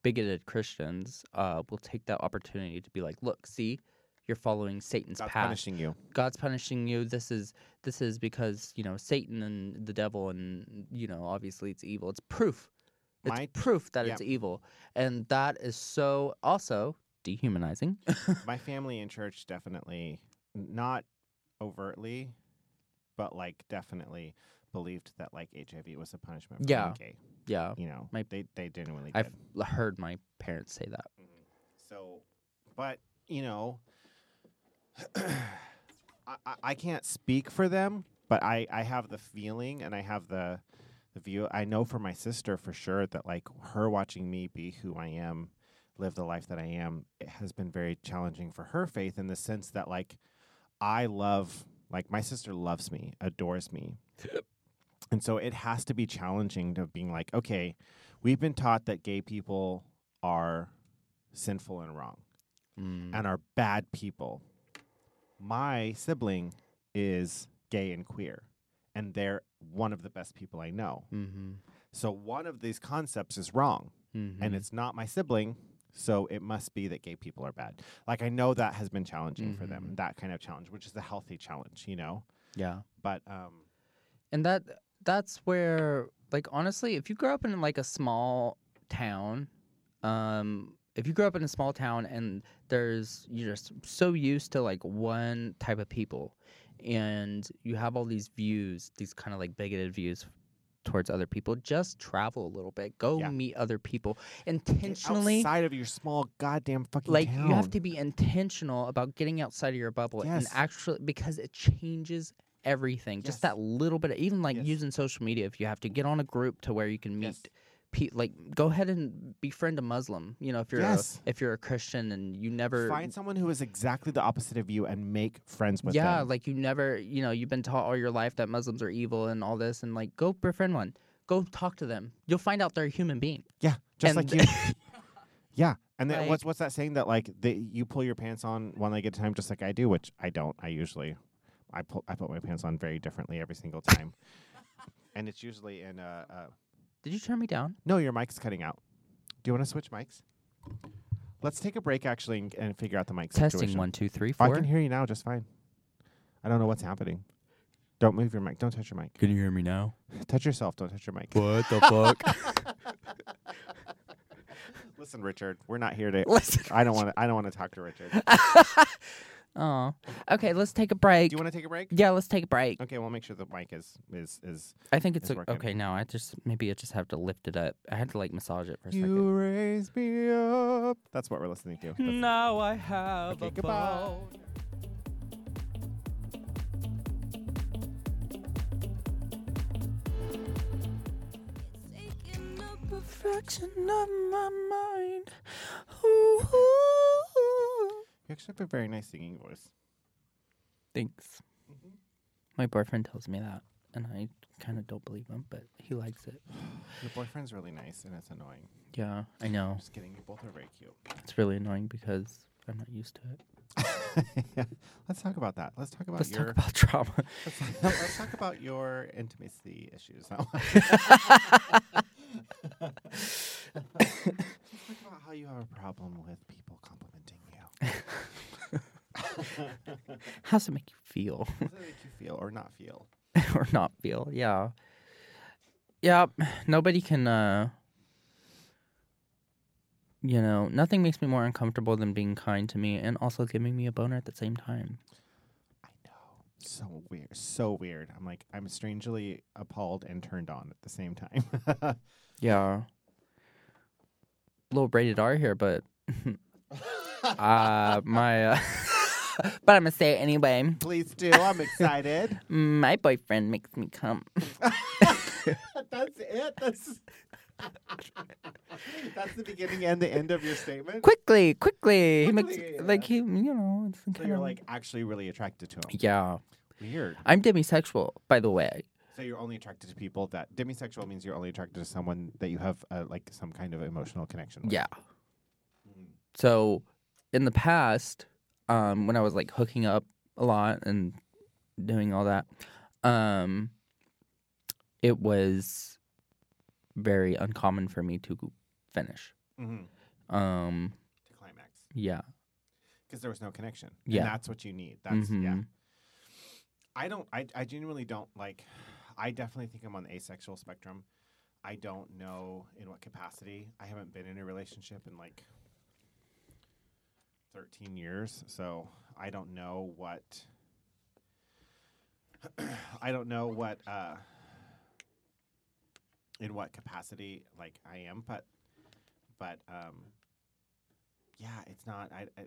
bigoted christians uh will take that opportunity to be like look see you're following satan's god's path punishing you god's punishing you this is this is because you know satan and the devil and you know obviously it's evil it's proof it's My- proof that yeah. it's evil and that is so also dehumanizing my family in church definitely not overtly but like definitely believed that like hiv was a punishment for Yeah. being gay. Yeah. You know My- they they genuinely i've did. heard my parents say that. Mm-hmm. So, but you know, I, I- I can't speak for them, but I, I have the feeling and I have the the view. I know for my sister for sure that like her watching me be who I am, live the life that I am, it has been very challenging for her faith in the sense that like I love like my sister loves me, adores me. And so it has to be challenging to being like, okay, we've been taught that gay people are sinful and wrong Mm. and are bad people. My sibling is gay and queer. and they're one of the best people I know. Mm-hmm. So one of these concepts is wrong, Mm-hmm. and it's not my sibling. So it must be that gay people are bad. Like I know that has been challenging for them, Mhm. that kind of challenge, which is a healthy challenge, you know. yeah. But um, and that that's where like honestly if you grow up in like a small town um if you grow up in a small town and there's you're just so used to like one type of people and you have all these views these kind of like bigoted views towards other people just travel a little bit go Yeah. meet other people get intentionally outside of your small goddamn fucking like town. you have to be intentional about getting outside of your bubble and actually because it changes everything Yes. just that little bit of, even like Yes. using social media if you have to get on a group to where you can meet Yes. Pe- like go ahead and befriend a muslim you know if you're Yes. a, if you're a christian and you never Find someone who is exactly the opposite of you and make friends with them. yeah them. like you never you know you've been taught all your life that muslims are evil and all this and like go befriend one go talk to them you'll find out they're a human being yeah, just and like you. yeah, and then Like- what's what's that saying that like they, you pull your pants on one leg at a time, just like I do, which I don't. I usually, I pull I put my pants on very differently every single time, and it's usually in uh, uh did you turn me down no, your mic's cutting out. Do you want to switch mics? Let's take a break actually and, and figure out the mic testing situation. one two three Oh, I can hear you now just fine. I don't know what's happening. Don't move your mic. Don't touch your mic. can you hear me now Touch yourself. Don't touch your mic. what the fuck Listen, Richard, we're not here to. Listen. I don't want to. I don't want to talk to Richard. Do Oh, okay. Let's take a break. Do you want to take a break? yeah, let's take a break. Okay, we'll make sure the mic is is is. I think it's It's o- working. okay No, I just maybe I just have to lift it up. I had to like massage it for a second. You raise me up. That's what we're listening to. That's- Now I have Okay, a goodbye. boat. Taking up a fraction of my mind. Ooh. You actually have a very nice singing voice. Thanks. Mm-hmm. My boyfriend tells me that, and I kind of don't believe him, but he likes it. Your boyfriend's really nice, and it's annoying. Yeah, I know. Just kidding. You both are very cute. It's really annoying because I'm not used to it. yeah. Let's talk about that. Let's talk about Let's your. talk about trauma. let's, let's talk about your intimacy issues. let's talk about how you have a problem with people you. How's it make you feel How does it make you feel or not feel? or not feel? Yeah. Yeah, nobody can uh you know, nothing makes me more uncomfortable than being kind to me and also giving me a boner at the same time. I know. So weird. So weird. I'm like, I'm strangely appalled and turned on at the same time. Yeah. little rated R here, but uh my uh but I'm gonna say it anyway. Please do. I'm excited. My boyfriend makes me come. That's it. That's That's the beginning and the end of your statement. quickly, quickly. He makes Quickly, like he, you know. It's So kind you're of like actually really attracted to him. yeah. Weird. I'm demisexual, by the way. So you're only attracted to people that demisexual means you're only attracted to someone that you have uh, like some kind of emotional connection with. Yeah. Mm. So in the past, um, when I was like hooking up a lot and doing all that, um, it was very uncommon for me to finish. Mm-hmm. Um, To climax yeah. because there was no connection. Yeah. And that's what you need. That's yeah. Mhm. I don't. I I genuinely don't like. I definitely think I'm on the asexual spectrum. I don't know in what capacity. I haven't been in a relationship in like 13 years, so I don't know what. I don't know what. uh in what capacity like I am, but but um yeah, it's not I, I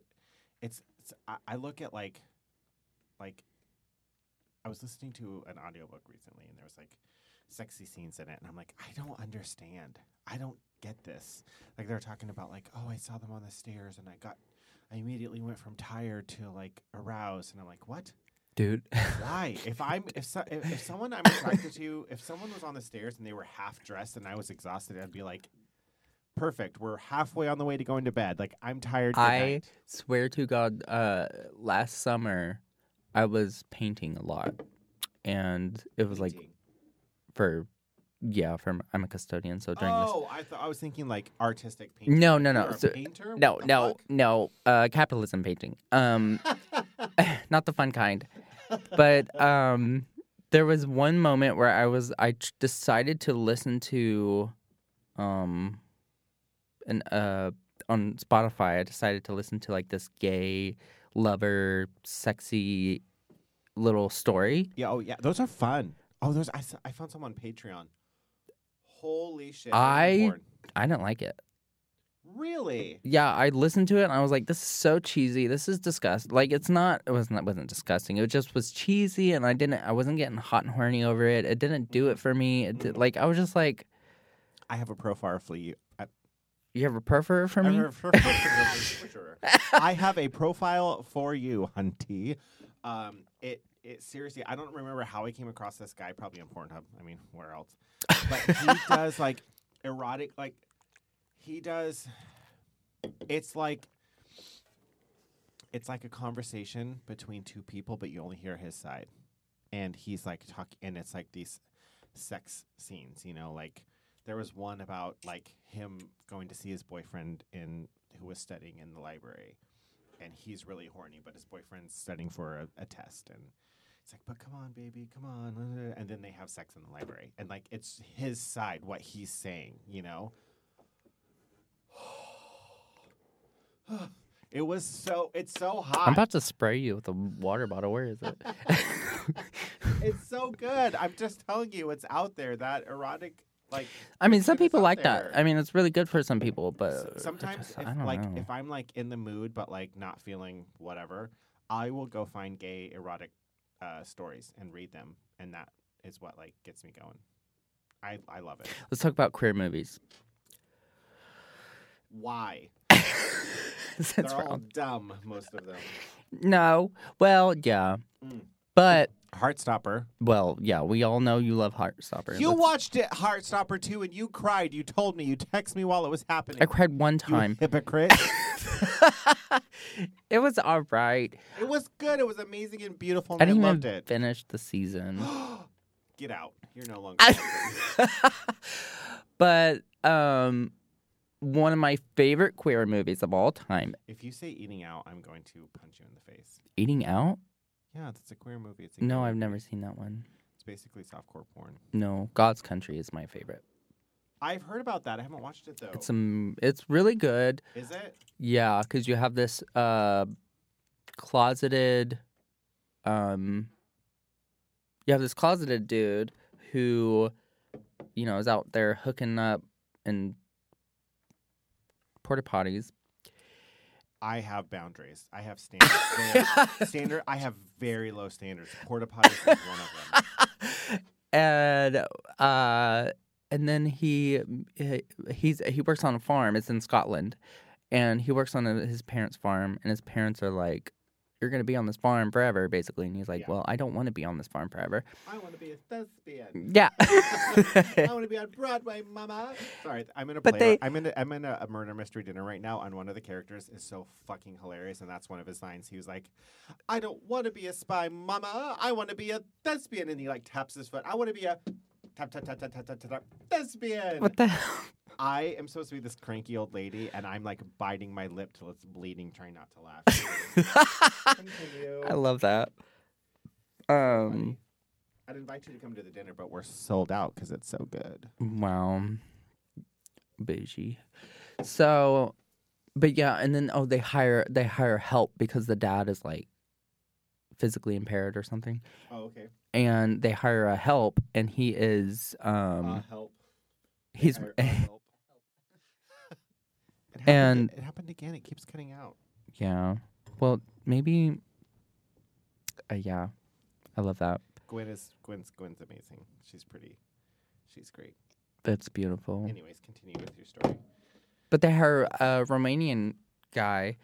it's, it's I, I look at like like I was listening to an audiobook recently and there was like sexy scenes in it and I'm like, I don't understand. I don't get this. Like they're talking about like, oh, I saw them on the stairs and I got I immediately went from tired to like aroused and I'm like, what? Dude. Why? If I'm if so, if, if someone I'm attracted to, if someone was on the stairs and they were half dressed and I was exhausted, I'd be like, perfect. We're halfway on the way to going to bed. Like I'm tired. I night." swear to God, uh, last summer I was painting a lot, and it was like Painting. for yeah, for I'm a custodian, so during this oh, I thought I was thinking like artistic painting. No, no, You're no. a So- painter? What No, the no, fuck? no. Uh, capitalism painting. Um, not the fun kind. But um, there was one moment where I was I ch- decided to listen to, um, an uh on Spotify. I decided to listen to like this gay lover, sexy little story. Yeah, oh yeah, those are fun. Oh, those I, s- I found some on Patreon. Holy shit! I- I didn't like it. really. Yeah, I listened to it and I was like, "This is so cheesy. This is disgusting." Like, it's not. It wasn't. It wasn't disgusting. It just was cheesy, and I didn't. I wasn't getting hot and horny over it. It didn't do it for me. It did, like I was just like, I have a profile for you. I, "You have a prefer for I me?" have for sure. I have a profile for you, Hunty. Um, it it seriously, I don't remember how I came across this guy. Probably on Pornhub. I mean, where else? But he does like erotic, like he does. It's like it's like a conversation between two people, but you only hear his side, and he's like talking, and it's like these sex scenes. You know, like there was one about like him going to see his boyfriend in who was studying in the library and he's really horny but his boyfriend's studying for a, a test and it's like but come on baby come on and then they have sex in the library and like it's his side what he's saying you know it was so it's so hot I'm about to spray you with a water bottle. Where is it? it's so good i'm just telling you it's out there that erotic like I mean, some people like that. I mean, it's really good for some people, but sometimes just- if like know. if I'm like in the mood but like not feeling whatever, I will go find gay erotic uh, stories and read them, and that is what like gets me going. I I love it. Let's talk about queer movies. Why? They're all dumb, most of them. No, well, yeah, Mm. But Heartstopper. well, yeah, we all know you love Heartstopper. You Let's- watched it, Heartstopper too, and you cried. You told me. You texted me while it was happening. I cried one You time. hypocrite. it was all right. it was good. It was amazing and beautiful, I and I, didn't even loved it. finish the season. Get out. You're no longer. welcome. but um, one of my favorite queer movies of all time, if you say eating out, I'm going to punch you in the face. Eating Out. Yeah, it's a queer movie. It's a No, gay I've movie. never seen that one. It's basically softcore porn. No, God's Country is my favorite. I've heard about that. I haven't watched it though. It's um, it's really good. Is it? Yeah, because you have this uh, closeted, um, you have this closeted dude who, you know, is out there hooking up in porta potties. I have boundaries. I have standards. Standard. I have very low standards. Porta potties is one of them. and uh, and then he he's he works on a farm. It's in Scotland, and he works on his parents' farm. And his parents are like, "You're gonna be on this farm forever," basically. And he's like, Yeah. "Well, I don't want to be on this farm forever." I want to be a thespian. Yeah. I want to be on Broadway, Mama. Sorry, I'm in a But play. they- I'm in. A, I'm in a, a murder mystery dinner right now, and one of the characters is so fucking hilarious, and that's one of his lines. He was like, "I don't want to be a spy, Mama. I want to be a thespian," and he like taps his foot. I want to be a tap tap tap tap tap tap tap, tap thespian. what the hell? I am supposed to be this cranky old lady, and I'm like biting my lip till it's bleeding, trying not to laugh. Continue. I love that. Um. I'd invite you to come to the dinner, but we're sold out because it's so good. Wow. Bougie. So, but yeah, and then oh, they hire they hire help because the dad is like physically impaired or something, Oh, okay. And they hire a help, and he is um uh, help. he's Hire- help. it happened, And- it happened again. It keeps cutting out. yeah. Well, maybe. Uh, yeah, I love that. Gwen is Gwen's Gwen's amazing. She's pretty. She's great. That's beautiful. Anyways, continue with your story. But they hire a Romanian guy,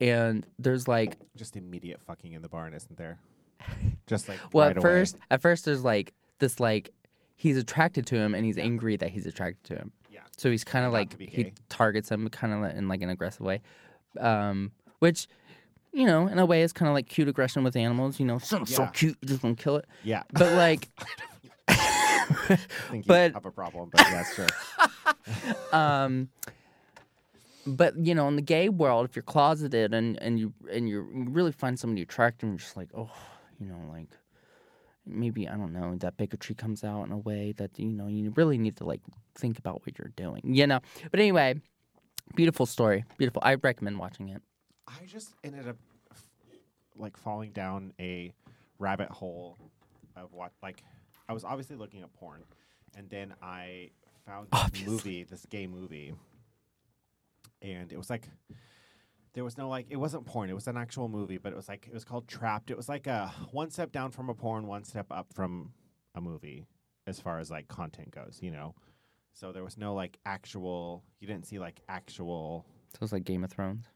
and there's like Just immediate fucking in the barn, isn't there? Just like Well, right at away. first, at first, there's like this like he's attracted to him and he's angry that he's attracted to him. Yeah. So he's kind of like he targets him kind of in like an aggressive way, um, which you know, in a way, it's kind of like cute aggression with animals. You know, so Yeah. cute, just want to kill it. Yeah. But like, I think But- have a problem, but yeah, sure. um, but you know, in the gay world, if you're closeted and and you and you really find somebody attractive, and you're just like, oh, you know, like maybe I don't know, that bigotry comes out in a way that you know you really need to like think about what you're doing, you know. But anyway, beautiful story, beautiful. I recommend watching it. I just ended up like falling down a rabbit hole of what like I was obviously looking at porn, and then I found this Obviously. movie, this gay movie, and it was like there was no like it wasn't porn. It was an actual movie, but it was like it was called Trapped. It was like a one step down from a porn, one step up from a movie, as far as like content goes. You know, so there was no like actual. You didn't see like actual So it's like Game of Thrones,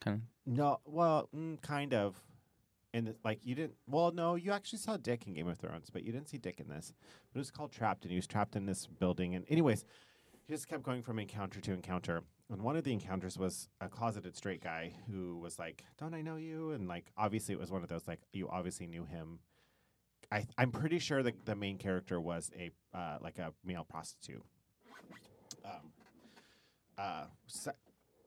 kind of. no, well, mm, kind of. And like you didn't. Well, no, you actually saw Dick in Game of Thrones, but you didn't see Dick in this. But it was called Trapped, and he was trapped in this building. And anyways, he just kept going from encounter to encounter. And one of the encounters was a closeted straight guy who was like, "Don't I know you?" And like, obviously, it was one of those like you obviously knew him. I I'm pretty sure that the main character was a uh, like a male prostitute. Um. Uh. Se-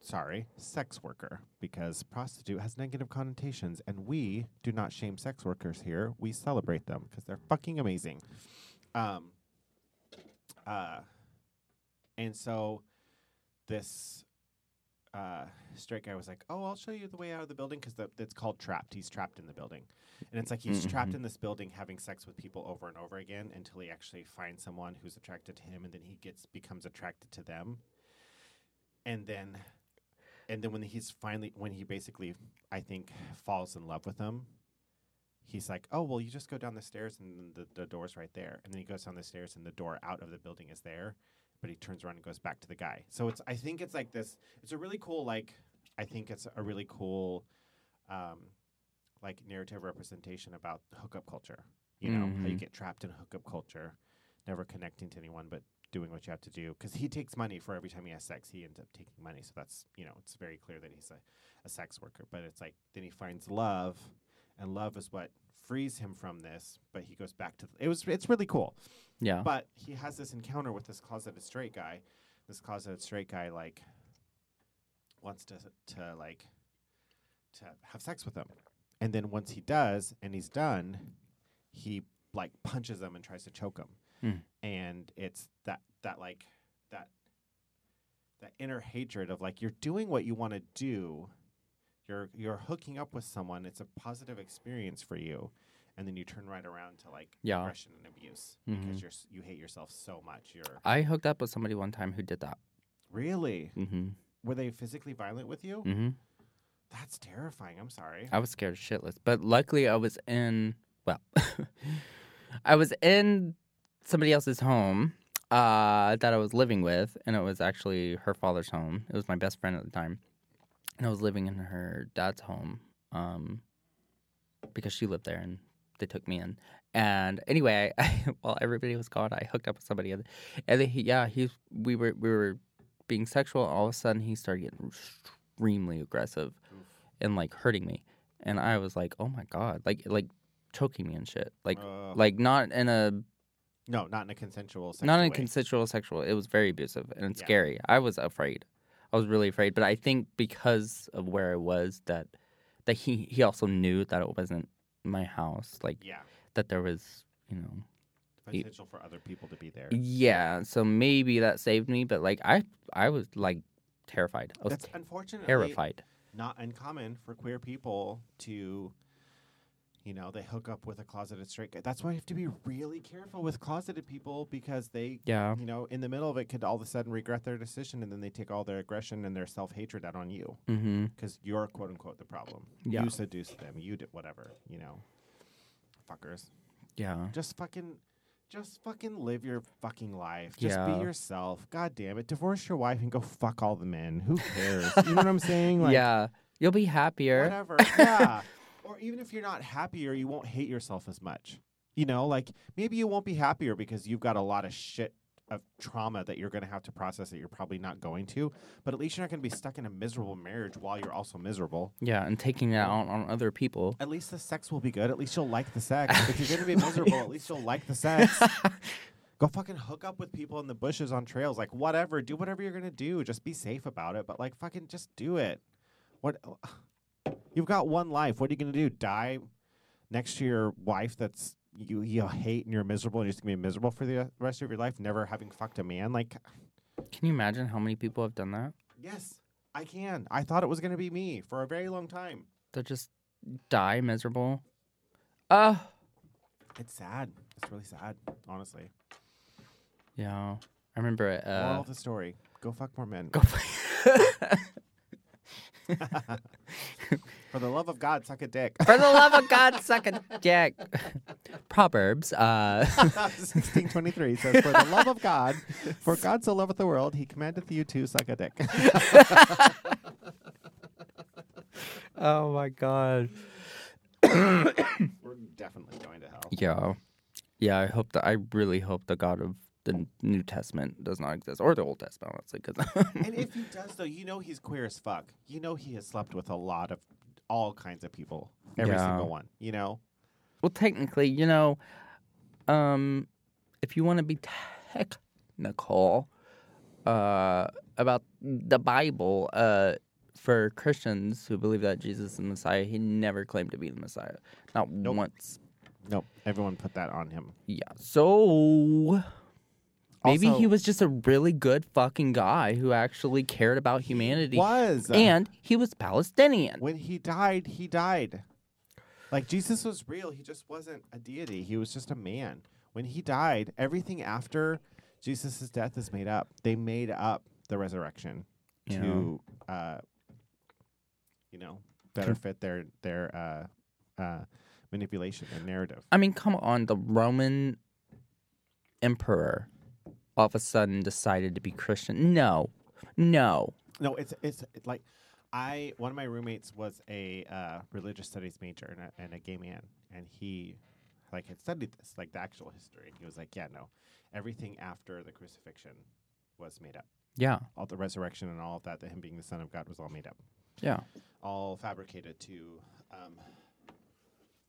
sorry, sex worker, because prostitute has negative connotations, and we do not shame sex workers here. We celebrate them because they're fucking amazing. Um, uh, and so this uh, straight guy was like, "Oh, I'll show you the way out of the building because it's called trapped. He's trapped in the building, and it's like he's trapped Mhm. in this building, having sex with people over and over again until he actually finds someone who's attracted to him, and then he gets becomes attracted to them, and then." And then when he's finally, when he basically, I think, falls in love with them, he's like, "Oh, well, you just go down the stairs and the, the door's right there." And then he goes down the stairs and the door out of the building is there, but he turns around and goes back to the guy. So it's, I think it's like this. It's a really cool, like, I think it's a really cool, um, like narrative representation about hookup culture. You know how you Mhm. get trapped in hookup culture, never connecting to anyone, but doing what you have to do. Because he takes money for every time he has sex. He ends up taking money, so that's you know it's very clear that he's a, a sex worker. But it's like then he finds love, and love is what frees him from this. But he goes back to it was it's really cool. Yeah. But he has this encounter with this closeted straight guy. This closeted straight guy like wants to to like to have sex with him. And then once he does and he's done, he like punches him and tries to choke him. Hmm. And it's that that like that that inner hatred of like you're doing what you want to do. You're you're hooking up with someone. It's a positive experience for you. And then you turn right around to like Yeah. aggression and abuse Mhm. because you're you hate yourself so much. You're I hooked up with somebody one time who did that. really Mm-hmm. were they physically violent with you? Mm-hmm. That's terrifying. I'm sorry. I was scared shitless, but luckily I was in. Well, I was in somebody else's home uh, that I was living with, and it was actually her father's home. It was my best friend at the time, and I was living in her dad's home um, because she lived there, and they took me in. And anyway, I, while everybody was gone, I hooked up with somebody, and and then he, yeah, he we were we were being sexual. All of a sudden, he started getting extremely aggressive and like hurting me, and I was like, oh my god, like like choking me and shit, like Ugh. like not in a no, not in a consensual. Sexual not in a way. consensual sexual. It was very abusive and Yeah. scary. I was afraid. I was really afraid. But I think because of where I was, that that he he also knew that it wasn't my house. Like yeah, that there was, you know, He- potential for other people to be there. yeah. So maybe that saved me. But like I I was like terrified. I was That's unfortunately terrified. not uncommon for queer people to, you know, they hook up with a closeted straight guy. That's why you have to be really careful with closeted people because they, Yeah. you know, in the middle of it could all of a sudden regret their decision and then they take all their aggression and their self hatred out on you Mm-hmm. because you're quote unquote the problem. Yeah. You seduced them. You did whatever, you know. Fuckers. Yeah. Just fucking just fucking live your fucking life. Just Yeah. be yourself. God damn it. Divorce your wife and go fuck all the men. Who cares? you know what I'm saying? Like yeah. You'll be happier. whatever. yeah. Or even if you're not happier, you won't hate yourself as much. You know, like maybe you won't be happier because you've got a lot of shit of trauma that you're going to have to process that you're probably not going to. But at least you're not going to be stuck in a miserable marriage while you're also miserable. Yeah, and taking it out on other people. At least the sex will be good. At least you'll like the sex. if you're going to be miserable, at least you'll like the sex. Go fucking hook up with people in the bushes on trails. Like, whatever. Do whatever you're going to do. Just be safe about it. But, like, fucking just do it. What? You've got one life. What are you going to do? Die next to your wife that's you you hate and you're miserable and you're just gonna be miserable for the rest of your life, never having fucked a man. Like, Can you imagine how many people have done that? yes, I can. I thought it was gonna be me for a very long time. They just die miserable. Uh It's sad. It's really sad, honestly. yeah. I remember it. Moral Uh, of the story: Go fuck more men. go for the love of God, suck a dick. For the love of God, suck a dick. Proverbs. Uh, Sixteen twenty three says, "For the love of God, for God so loveth the world, He commandeth you to suck a dick." oh my God. We're definitely going to hell. Yeah. Yeah, I hope that I really hope the God of the New Testament does not exist, or the Old Testament, honestly. Cause And if he does, though, you know he's queer as fuck. You know he has slept with a lot of all kinds of people. Every Yeah. single one. You know? well, technically, you know, um, if you want to be technical uh, about the Bible, uh, for Christians who believe that Jesus is the Messiah, he never claimed to be the Messiah, not Nope. once. Nope. Everyone put that on him. Yeah, so maybe he was just a really good fucking guy who actually cared about humanity, Was. and he was Palestinian. when he died, he died. Like Jesus was real. He just wasn't a deity. He was just a man. When he died, everything after Jesus' death is made up. They made up the resurrection Yeah. to, uh, you know, better fit their their uh, uh, manipulation and narrative. I mean, come on, the Roman emperor all of a sudden decided to be Christian. No, no. No, it's it's it, like I one of my roommates was a uh, religious studies major and a, and a gay man, and he like had studied this like the actual history, and he was like, yeah, no, everything after the crucifixion was made up. Yeah, All the resurrection and all of that, that him being the son of God was all made up, yeah, all fabricated to um,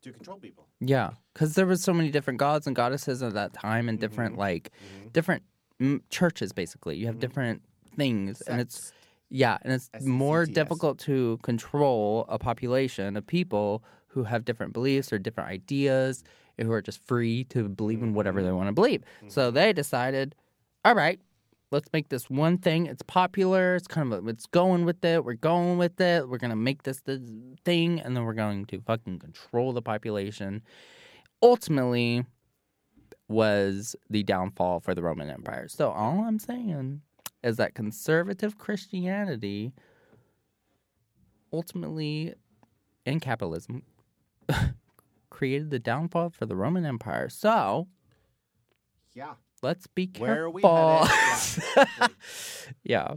to control people. yeah. Because there was so many different gods and goddesses at that time, and different Mhm. like different mm, churches. Basically, you have Mhm. different things, and it's yeah, and it's more difficult to control a population of people who have different beliefs or different ideas, and who are just free to believe in whatever they want to believe. So they decided, all right, let's make this one thing. It's popular. It's kind of it's going with it. We're going with it. We're gonna make this the thing, and then we're going to fucking control the population. Ultimately, was the downfall for the Roman Empire. So all I'm saying is that conservative Christianity ultimately and capitalism created the downfall for the Roman Empire. So Yeah. let's be Where are we careful. headed? Yeah,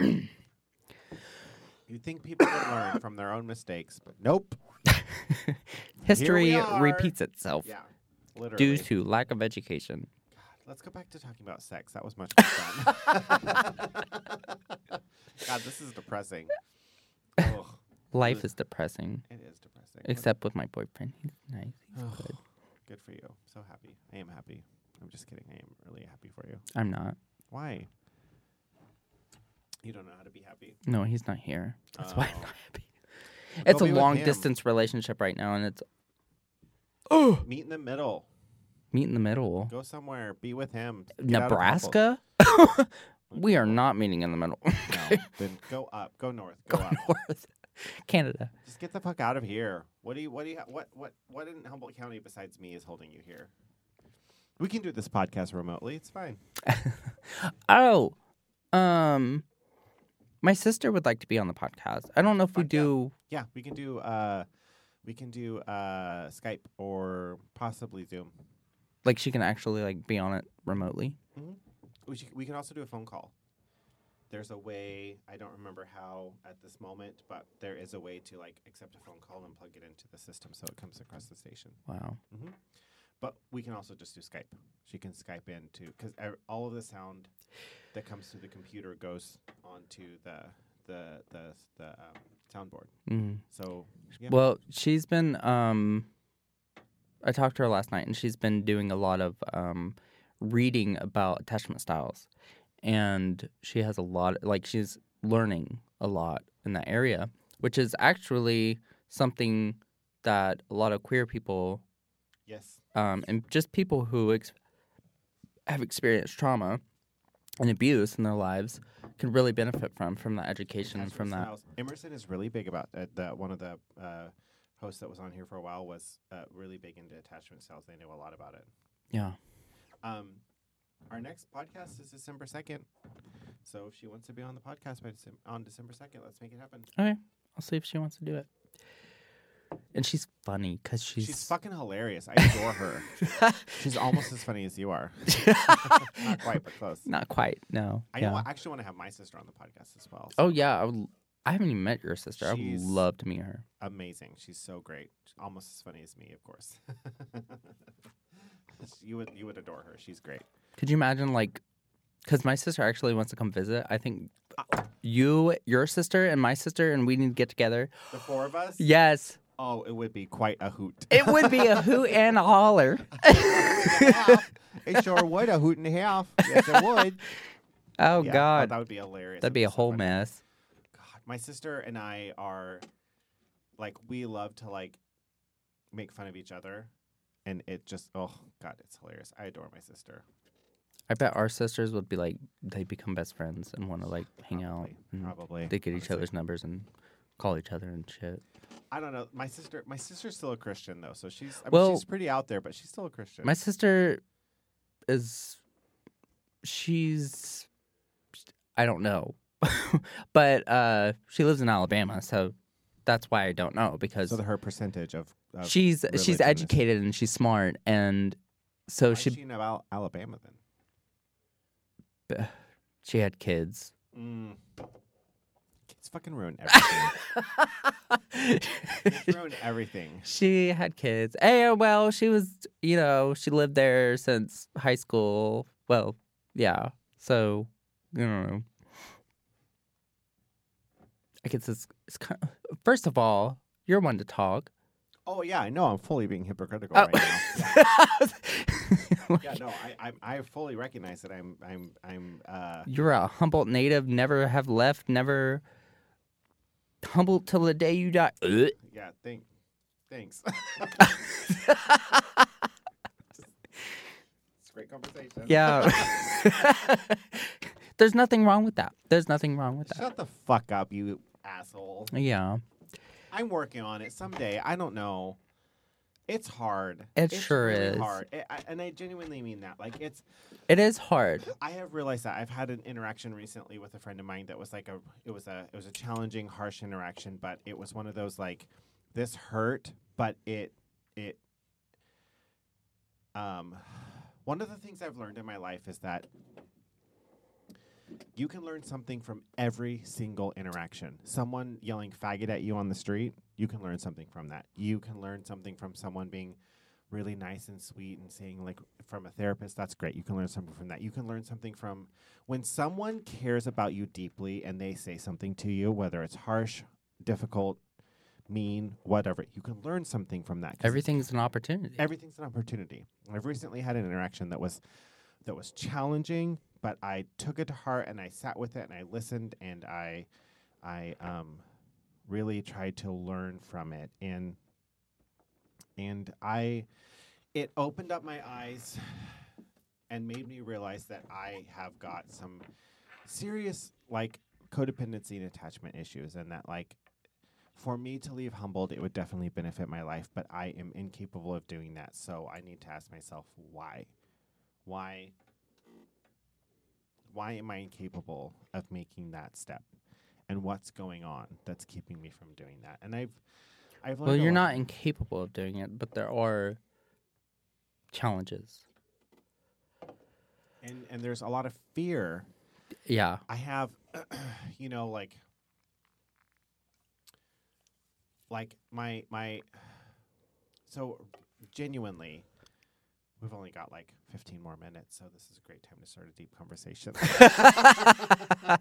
yeah. You think people would learn from their own mistakes, but nope. History repeats itself Yeah, literally. due to lack of education. Let's go back to talking about sex. That was much more fun. God, this is depressing. Ugh, Life is depressing, it is depressing. What- except with my boyfriend. He's nice. He's Ugh, good. good for you. So happy. I am happy. I'm just kidding. I am really happy for you. I'm not. Why? You don't know how to be happy. No, he's not here. That's why I'm Oh. not happy. Go It's a be with long him. distance relationship right now, and it's oh Meet in the middle. meet in the middle. Go somewhere. Be with him. Get Nebraska. We are not meeting in the middle. No, then go up. Go north. Go, Go up. north. Canada. Just get the fuck out of here. What do you? What do you? What? What? What in Humboldt County besides me is holding you here? We can do this podcast remotely. It's fine. Oh, um, my sister would like to be on the podcast. I don't know if we yeah. do. Yeah, we can do. uh We can do uh Skype or possibly Zoom. Like she can actually like be on it remotely. We, should, we can also do a phone call. There's a way. I don't remember how at this moment, but there is a way to like accept a phone call and plug it into the system so it comes across the station. Wow. But we can also just do Skype. She can Skype in too, because all of the sound that comes through the computer goes onto the the the the um, soundboard. Mm. So yeah. Well, she's been. Um, I talked to her last night, and she's been doing a lot of um, reading about attachment styles, and she has a lot. Like she's learning a lot in that area, which is actually something that a lot of queer people yes, um, and just people who ex- have experienced trauma and abuse in their lives can really benefit from from that education and from that. Emerson is really big about uh, the one of the uh, hosts that was on here for a while was uh, really big into attachment styles. They knew a lot about it. Yeah. Um, our next podcast is December second. So if she wants to be on the podcast by December, on December second, let's make it happen. Okay. I'll see if she wants to do it. And she's funny because she's, She's, fucking hilarious. I adore her. She's almost as funny as you are. Not quite, but close. not quite. No. I yeah. know. I actually want to have my sister on the podcast as well. Oh yeah. I, would, I haven't even met your sister. I would She's- love to meet her. amazing. She's so great. She's almost as funny as me, of course. you would you would adore her. She's great. Could you imagine like? Because my sister actually wants to come visit. I think uh, you, your sister, and my sister, and we need to get together. The four of us. Yes. Oh, it would be quite a hoot. It would be a hoot and a holler. it sure would a hoot and a half. Yes, it would. Oh Yeah, oh, God, that would be hilarious. that'd It'd be a so whole funny. mess. God, my sister and I are like we love to like make fun of each other, and it just oh god, it's hilarious. I adore my sister. I bet our sisters would be like they become best friends and want to like hang out. Probably, And Probably. they get each other's numbers and call each other and shit. I don't know. My sister, my sister's still a Christian though, so she's I mean, Well- she's pretty out there, but she's still a Christian. My sister is she's I don't know. but uh she lives in Alabama, so that's why I don't know because so the, her percentage of, of she's religion she's is- educated and she's smart and so why she is she in Al- Alabama then? she had kids. Mm. Fucking ruin everything. Kids ruin everything. She had kids. Eh, well, she was, you know, she lived there since high school. Well, yeah. So, you know. I guess it's, it's kind of, first of all, you're one to talk. Oh yeah, I know. I'm fully being hypocritical Oh. right now. Yeah. Like, yeah, no, I, I I fully recognize that I'm I'm I'm uh You're a Humboldt native, never have left, never Humboldt till the day you die. Yeah, thank thanks. it's a great conversation. yeah. There's nothing wrong with that. There's nothing wrong with that. Shut the fuck up, you asshole. Yeah. I'm working on it someday. I don't know. It's hard. It It's sure really is. hard. I, I, and I genuinely mean that. Like it's It is hard. I have realized that I've had an interaction recently with a friend of mine that was like a it was a it was a challenging, harsh interaction, but it was one of those like this hurt, but it it um one of the things I've learned in my life is that you can learn something from every single interaction. Someone yelling faggot at you on the street, you can learn something from that. You can learn something from someone being really nice and sweet and saying like from a therapist that's great you can learn something from that you can learn something from when someone cares about you deeply and they say something to you whether it's harsh difficult mean whatever you can learn something from that Everything's an opportunity. everything's an opportunity i've recently had an interaction that was that was challenging but i took it to heart and i sat with it and i listened and i i um really tried to learn from it. And and i it opened up my eyes and made me realize that i have got some serious like codependency and attachment issues and that like for me to leave Humboldt it would definitely benefit my life but i am incapable of doing that. So i need to ask myself why? Why why am i incapable of making that step and what's going on that's keeping me from doing that and i've i've well, you're not incapable of doing it, but there are challenges. and and there's a lot of fear Yeah. I have, you know, like, like my my. So, genuinely, we've only got like 15 more minutes, so this is a great time to start a deep conversation.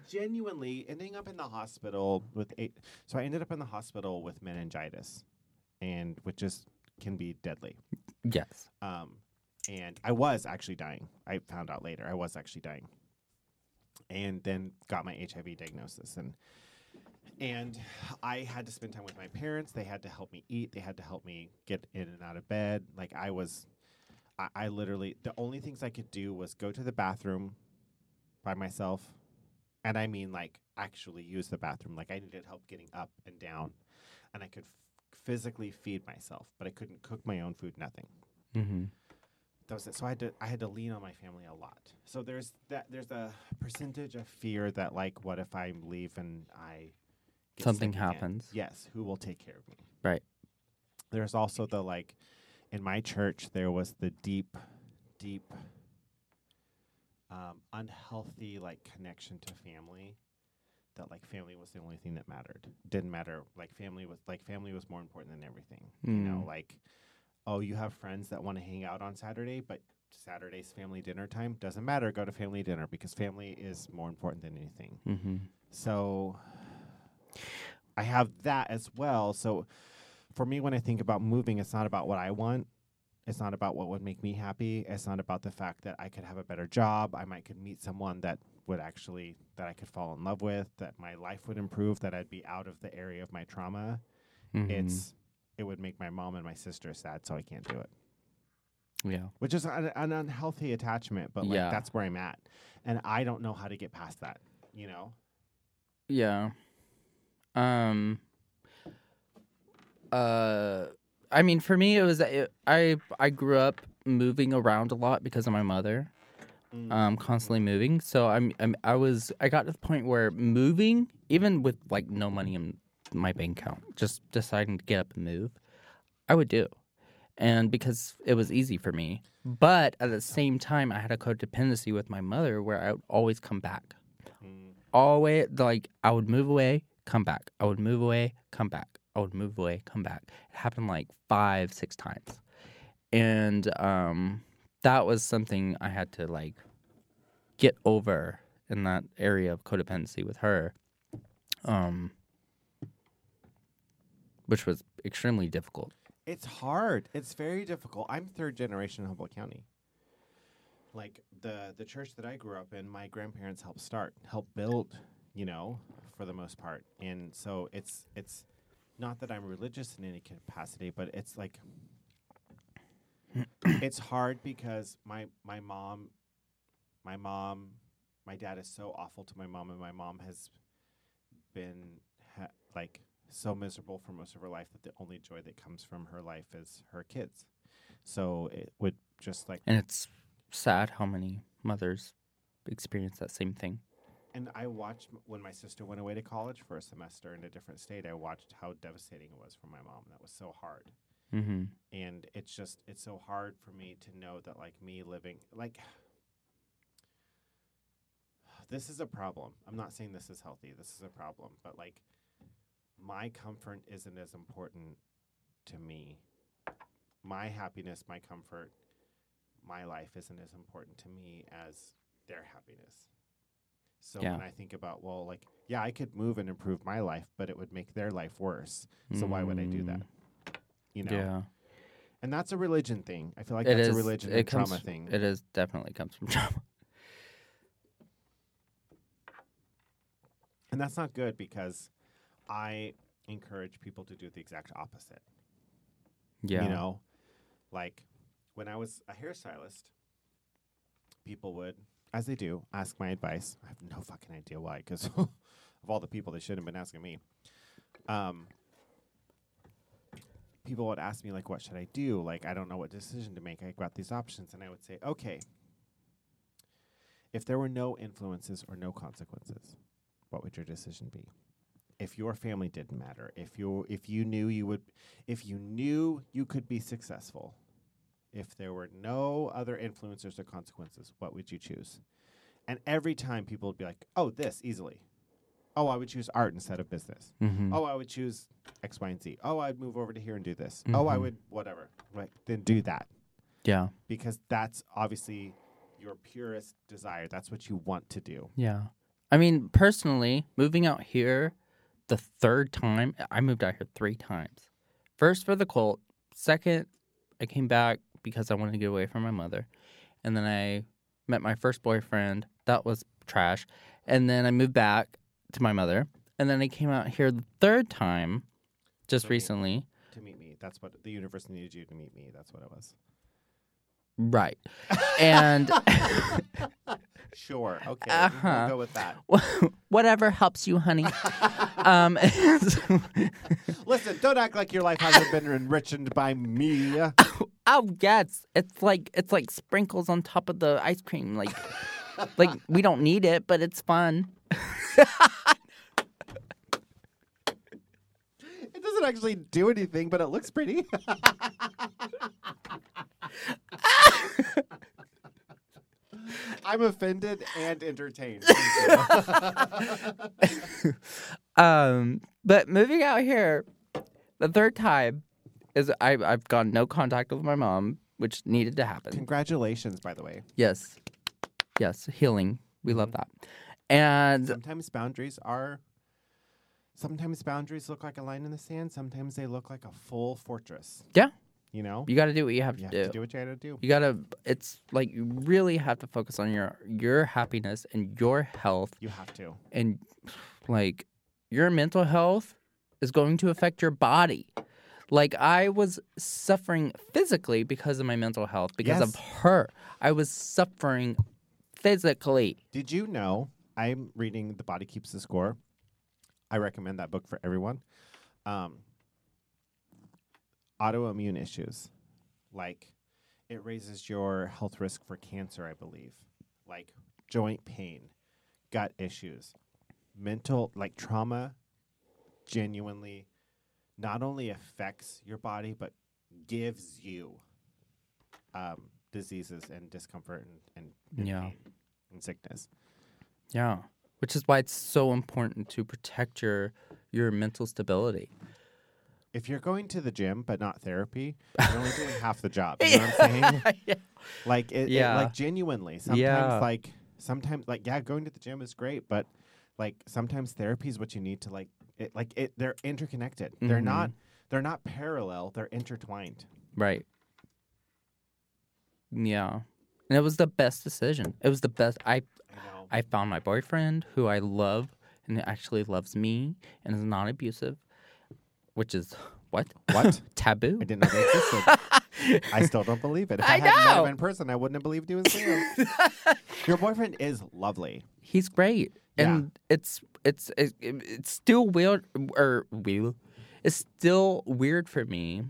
Genuinely ending up in the hospital with eight. So I ended up in the hospital with meningitis, and which is can be deadly. yes. Um, and I was actually dying. I found out later I was actually dying, and then got my HIV diagnosis and and I had to spend time with my parents. They had to help me eat. They had to help me get in and out of bed. Like I was, I, I literally the only things I could do was go to the bathroom by myself, and I mean like actually use the bathroom. Like I needed help getting up and down, and I could f- physically feed myself, but I couldn't cook my own food. Nothing Mm-hmm. that was it. So I had to I had to lean on my family a lot. So there's that there's a percentage of fear that like what if I leave and I get Something sick again? happens. Yes, who will take care of me? Right. There's also the like in my church there was the deep deep um, unhealthy like connection to family that like family was the only thing that mattered. Didn't matter like family was like family was more important than everything. You know, Mm. like oh, you have friends that want to hang out on Saturday, but Saturday's family dinner time doesn't matter. Go to family dinner because family is more important than anything. Mm-hmm. So I have that as well. So for me, when I think about moving, it's not about what I want. It's not about what would make me happy. It's not about the fact that I could have a better job. I might could meet someone that would actually that I could fall in love with. That my life would improve. That I'd be out of the area of my trauma. Mm-hmm. It's it would make my mom and my sister sad, so I can't do it. yeah. Which is an, an unhealthy attachment, but like Yeah. that's where I'm at, and I don't know how to get past that. You know. Yeah. Um. Uh, I mean, for me, it was it, I I grew up moving around a lot because of my mother, Mm. um, constantly moving. So I'm, I'm I was I got to the point where moving, even with like no money in my bank account, just deciding to get up and move, I would do, and because it was easy for me. But at the same time, I had a codependency with my mother where I would always come back Mm. always like I would move away, come back. I would move away, come back. I would move away, come back. It happened like five, six times. And um that was something I had to like get over in that area of codependency with her. Um which was extremely difficult. It's hard. It's very difficult. I'm third generation Humboldt County. Like the the church that I grew up in, my grandparents helped start, helped build, you know, for the most part. And so it's it's not that I'm religious in any capacity, but it's like it's hard because my my mom my mom my dad is so awful to my mom and my mom has been ha- like so miserable for most of her life that the only joy that comes from her life is her kids. So it would just like, And it's sad how many mothers experience that same thing. And I watched when my sister went away to college for a semester in a different state. I watched how devastating it was for my mom. That was so hard, Mm-hmm. and it's just it's so hard for me to know that like me living like this is a problem. I'm not saying this is healthy. This is a problem, but like my comfort isn't as important to me. My happiness, my comfort, my life isn't as important to me as their happiness. So Yeah. when I think about, well, like, yeah, I could move and improve my life, but it would make their life worse. So why would I do that? You know? Mm. Yeah. And that's a religion thing. I feel like It that's is- a religion and comes- trauma thing. It is definitely comes from trauma. And that's not good because I encourage people to do the exact opposite. Yeah. You know, like when I was a hairstylist, people would, as they do, ask my advice. I have no fucking idea why, because of all the people they should have been asking me. Um, people would ask me like, "What should I do?" Like, I don't know what decision to make. I got these options, and I would say, "Okay." If there were no influences or no consequences, what would your decision be? If your family didn't matter, if you if you knew you would if you knew you could be successful, if there were no other influencers or consequences, what would you choose? And every time people would be like, "Oh, this easily." Oh, I would choose art instead of business. Mm-hmm. Oh, I would choose X, Y, and Z. Oh, I'd move over to here and do this. Oh, I Mhm. would whatever. Like then do that. Yeah. because that's obviously your purest desire. That's what you want to do. Yeah. I mean, personally, moving out here the third time, I moved out here three times. First for the cult. Second, I came back because I wanted to get away from my mother. And then I met my first boyfriend. That was trash. And then I moved back to my mother. And then I came out here the third time just me. recently. To meet me, that's what the universe needed you to meet me. That's what it was. Right. And Sure. Okay. Uh-huh. We'll go with that. whatever helps you, honey. um, Listen, don't act like your life hasn't been enriched by me. Oh yes, it's like it's like sprinkles on top of the ice cream. Like, like we don't need it, but it's fun. It doesn't actually do anything, but it looks pretty. I'm offended and entertained. Um, but moving out here, the third time is I I've gone no contact with my mom, which needed to happen. Congratulations, by the way. Yes, yes, healing. We love that. And Sometimes boundaries are. Sometimes boundaries look like a line in the sand. Sometimes they look like a full fortress. Yeah. You know? you got to do what you have to do. You have do. to do what you gotta do. You gotta. It's like you really have to focus on your your happiness and your health You have to. and like your mental health is going to affect your body. Like I was suffering physically because of my mental health because of her. I was suffering physically. Did you know I'm reading The Body Keeps the Score? I recommend that book for everyone. Um, autoimmune issues, like it raises your health risk for cancer, I believe, like joint pain, gut issues, mental, like trauma, genuinely not only affects your body, but gives you um, diseases and discomfort and, and, and Yeah. and sickness. Yeah. Which is why it's so important to protect your your mental stability. If you're going to the gym but not therapy, you're only doing half the job. You know what I'm saying? yeah. Like it, it- Yeah. like genuinely. Sometimes Yeah. like sometimes like yeah, going to the gym is great, but like sometimes therapy is what you need to like it like it they're interconnected. They're Mhm. not they're not parallel, they're intertwined. Right. Yeah. And it was the best decision. It was the best I I. I found my boyfriend who I love and actually loves me and is not abusive, which is what? What? Taboo. I didn't know they existed. I still don't believe it. If I, I hadn't met know. him in person, I wouldn't have believed he was real. Your boyfriend is lovely. He's great. Yeah. And it's it's it, it's still weird or weird. It's still weird for me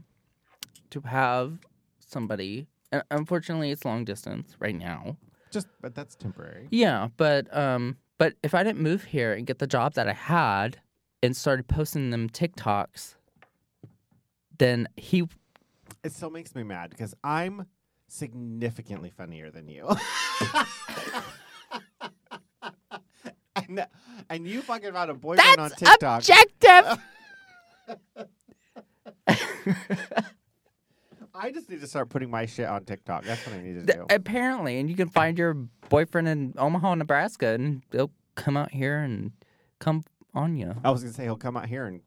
to have somebody and unfortunately it's long distance right now. Just but that's temporary. Yeah, but um, but if I didn't move here and get the job that I had and started posting them TikToks, then he It still makes me mad because I'm significantly funnier than you. and, and you fucking about a boyfriend on that's TikTok. objective. I just need to start putting my shit on TikTok. That's what I need to do. Apparently, and you can find your boyfriend in Omaha, Nebraska, and they'll come out here and come on you. I was gonna say he'll come out here and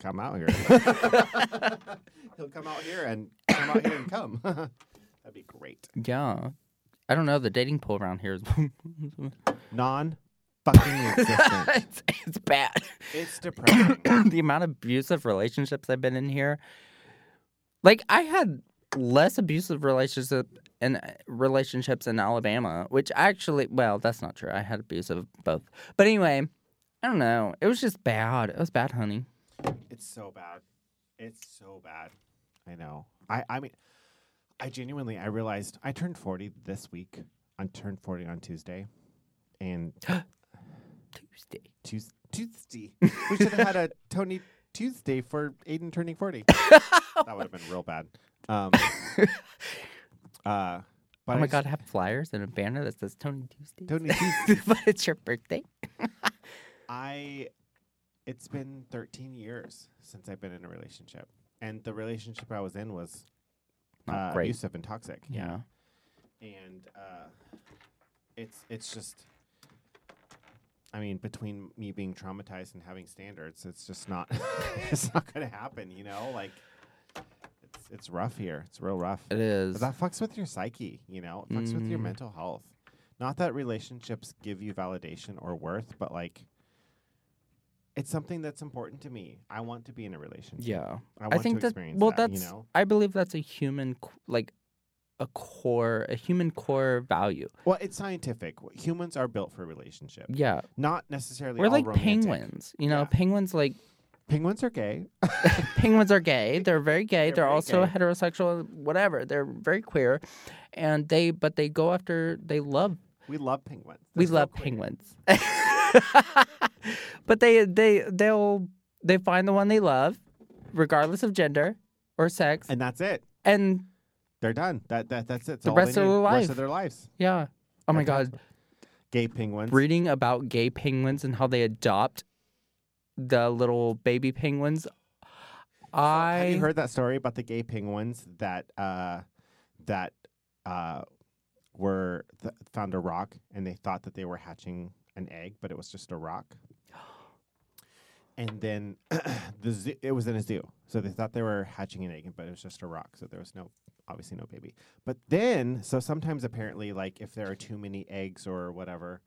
come out here. he'll come out here and come out here and come. That'd be great. Yeah, I don't know. The dating pool around here is Non fucking existent. it's, it's bad. It's depressing. the amount of abusive relationships I've been in here. Like I had less abusive relationship and uh, relationships in Alabama, which actually, well, that's not true. I had abusive both. But anyway, I don't know. It was just bad. It was bad, honey. It's so bad. It's so bad. I know. I I mean, I genuinely I realized I turned forty this week. I turned forty on Tuesday, and Tuesday. Tues Tuesday. we should have had a Tony Tuesday for Aydan turning forty. that would have been real bad. Um. uh. But oh I my just- God, I have flyers and a banner that says Tony Tuesday. Tony Tuesday. but it's your birthday. I it's been 13 years since I've been in a relationship. And the relationship I was in was not uh, great. abusive and toxic. Yeah. and uh, it's it's just. I mean, between me being traumatized and having standards, it's just not. it's not going to happen. You know, like it's it's rough here. It's real rough. It is. But that fucks with your psyche. You know, it fucks with your Mhm. mental health. Not that relationships give you validation or worth, but like. It's something that's important to me. I want to be in a relationship. yeah. I want think that well, that. that's you know, I believe that's a human like a core a human core value. well, it's scientific. Humans are built for relationship, Yeah. not necessarily. We're like romantic. penguins. You know, Yeah. penguins like Penguins are gay. penguins are gay. They're very gay. They're They're, very also gay. heterosexual, whatever. They're very queer, and they but they go after. They love. We love penguins. we They're so love queer. penguins. but they they they'll they find the one they love, regardless of gender or sex, and that's it. and They're done. That that that's it. It's The all rest of their Rest of their lives. yeah. Oh my god, Gay penguins. reading about gay penguins and how they adopt the little baby penguins. I Have you heard that story about the gay penguins that uh, that uh, were th- found a rock and they thought that they were hatching an egg, but it was just a rock. And then the zoo, it was in a zoo, so they thought they were hatching an egg, but it was just a rock. So there was no, obviously no baby. But then, so sometimes apparently, like if there are too many eggs or whatever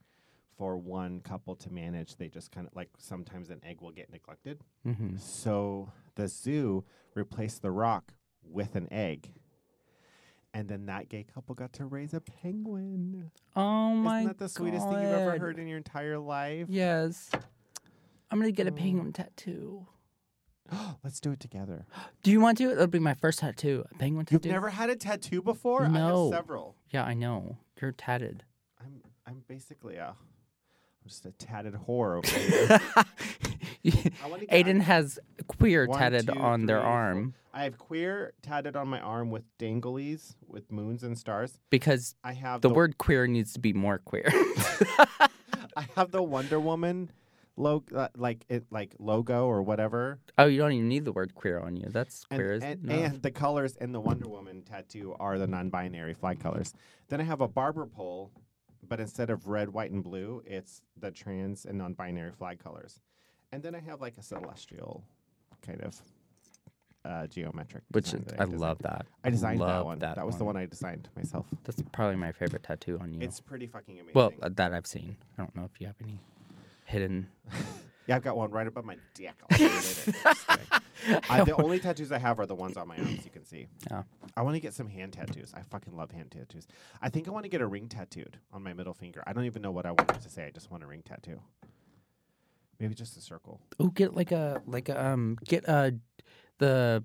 for one couple to manage, they just kind of like sometimes an egg will get neglected. Mhm. So the zoo replaced the rock with an egg. And then that gay couple got to raise a penguin. Oh my Isn't that the sweetest thing you've ever heard in your entire life? Yes. I'm gonna get a Oh. penguin tattoo. Let's do it together. Do you want to? It'll be my first tattoo. A penguin tattoo. You've never had a tattoo before? I No. have several. Yeah, I know. You're tatted. I'm I'm basically a just a tatted whore over here. I wanna get- Aydan has queer One, tatted two, on their three, four. arm I have queer tatted on my arm with danglies with moons and stars. because I have the word queer needs to be more queer. I have the Wonder Woman logo, uh, like it, like logo or whatever, oh, you don't even need the word queer on you. That's and queer. as and, enough. and the colors in the Wonder Woman tattoo are the non-binary flag colors. Then I have a barber pole, but instead of red, white, and blue, it's the trans and non-binary flag colors. And then I have like a celestial kind of uh, geometric, Which is, that I designed. love that. I designed that love one. that was the one I designed myself. That's probably my favorite tattoo on you. It's pretty fucking amazing. well, uh, that I've seen. I don't know if you have any hidden. yeah, I've got one right above my dick. I'll show you later. I, the only tattoos I have are the ones on my arms. You can see. Yeah. I want to get some hand tattoos. I fucking love hand tattoos. I think I want to get a ring tattooed on my middle finger. I don't even know what I want to say. I just want a ring tattoo. Maybe just a circle. Oh, get like a like a um get uh the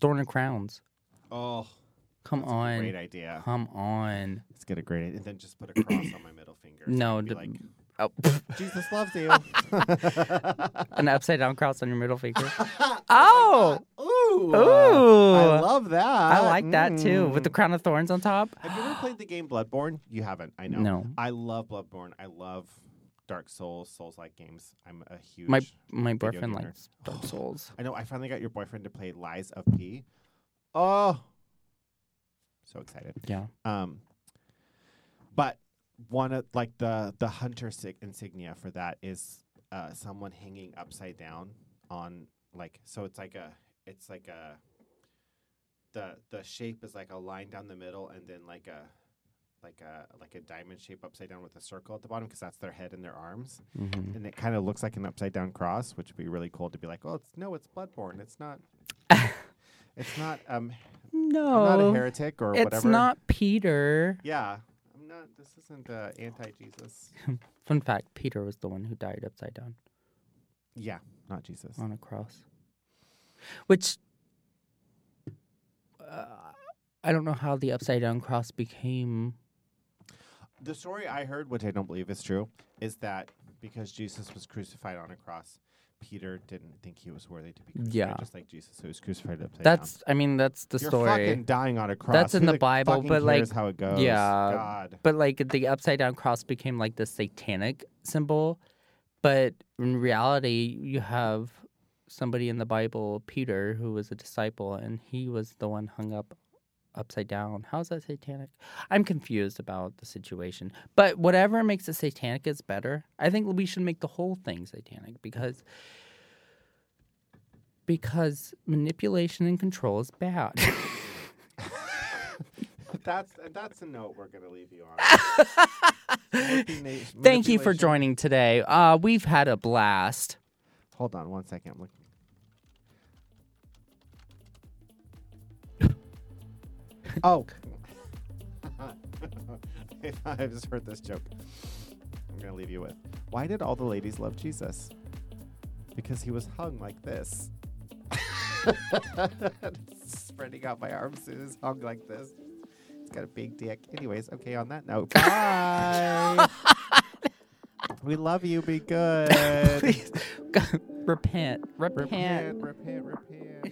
thorn and crowns. Oh, Come that's a on, great idea. come on. Let's get a great idea. And then just put a cross on my middle finger. No, be d- like Oh, Jesus loves you. an upside down cross on your middle finger. Oh, Ooh, Ooh. I love that. I like that too, with the Mm. crown of thorns on top. Have you ever played the game Bloodborne? You haven't. I know. No, I love Bloodborne. I love Dark Souls, Souls like games. I'm a huge. my my video boyfriend gamer. likes Dark Souls. I know. I finally got your boyfriend to play Lies of P. Oh, so excited. Yeah. Um, but one of like the the hunter sig- insignia for that is uh someone hanging upside down on like so it's like a it's like a the the shape is like a line down the middle and then like a like a like a diamond shape upside down with a circle at the bottom because that's their head and their arms. Hmm and it kind of looks like an upside down cross which would be really cool to be like oh it's no it's bloodborne. It's not it's not um No, I'm not a heretic or it's whatever. not Peter. yeah not this isn't uh, anti-Jesus Fun fact: Peter was the one who died upside down yeah not Jesus on a cross. Which uh, I don't know how the upside down cross became. The story I heard, which I don't believe is true, is that because Jesus was crucified on a cross, Peter didn't think he was worthy to be crucified, Yeah. just like Jesus, who was crucified upside That's, I mean, that's the. You're story. fucking dying on a cross. That's in Who the Bible, fucking but, like, cares how it goes. yeah, God. But like the upside down cross became like the satanic symbol. But in reality, you have somebody in the Bible, Peter, who was a disciple, and he was the one hung up upside down. How's that satanic? I'm confused about the situation. But whatever makes it satanic is better. I think we should make the whole thing satanic because because manipulation and control is bad. that's that's a note we're gonna leave you on. Thank you for joining today. Uh, we've had a blast. Hold on one second. I'm looking. Oh. I just heard this joke. I'm gonna leave you with. Why did all the ladies love Jesus? Because he was hung like this. Spreading out my arms, he was hung like this. He's got a big dick. Anyways, okay. On that note, bye. we love you. Be good. Please repent, repent. repent, repent, repent.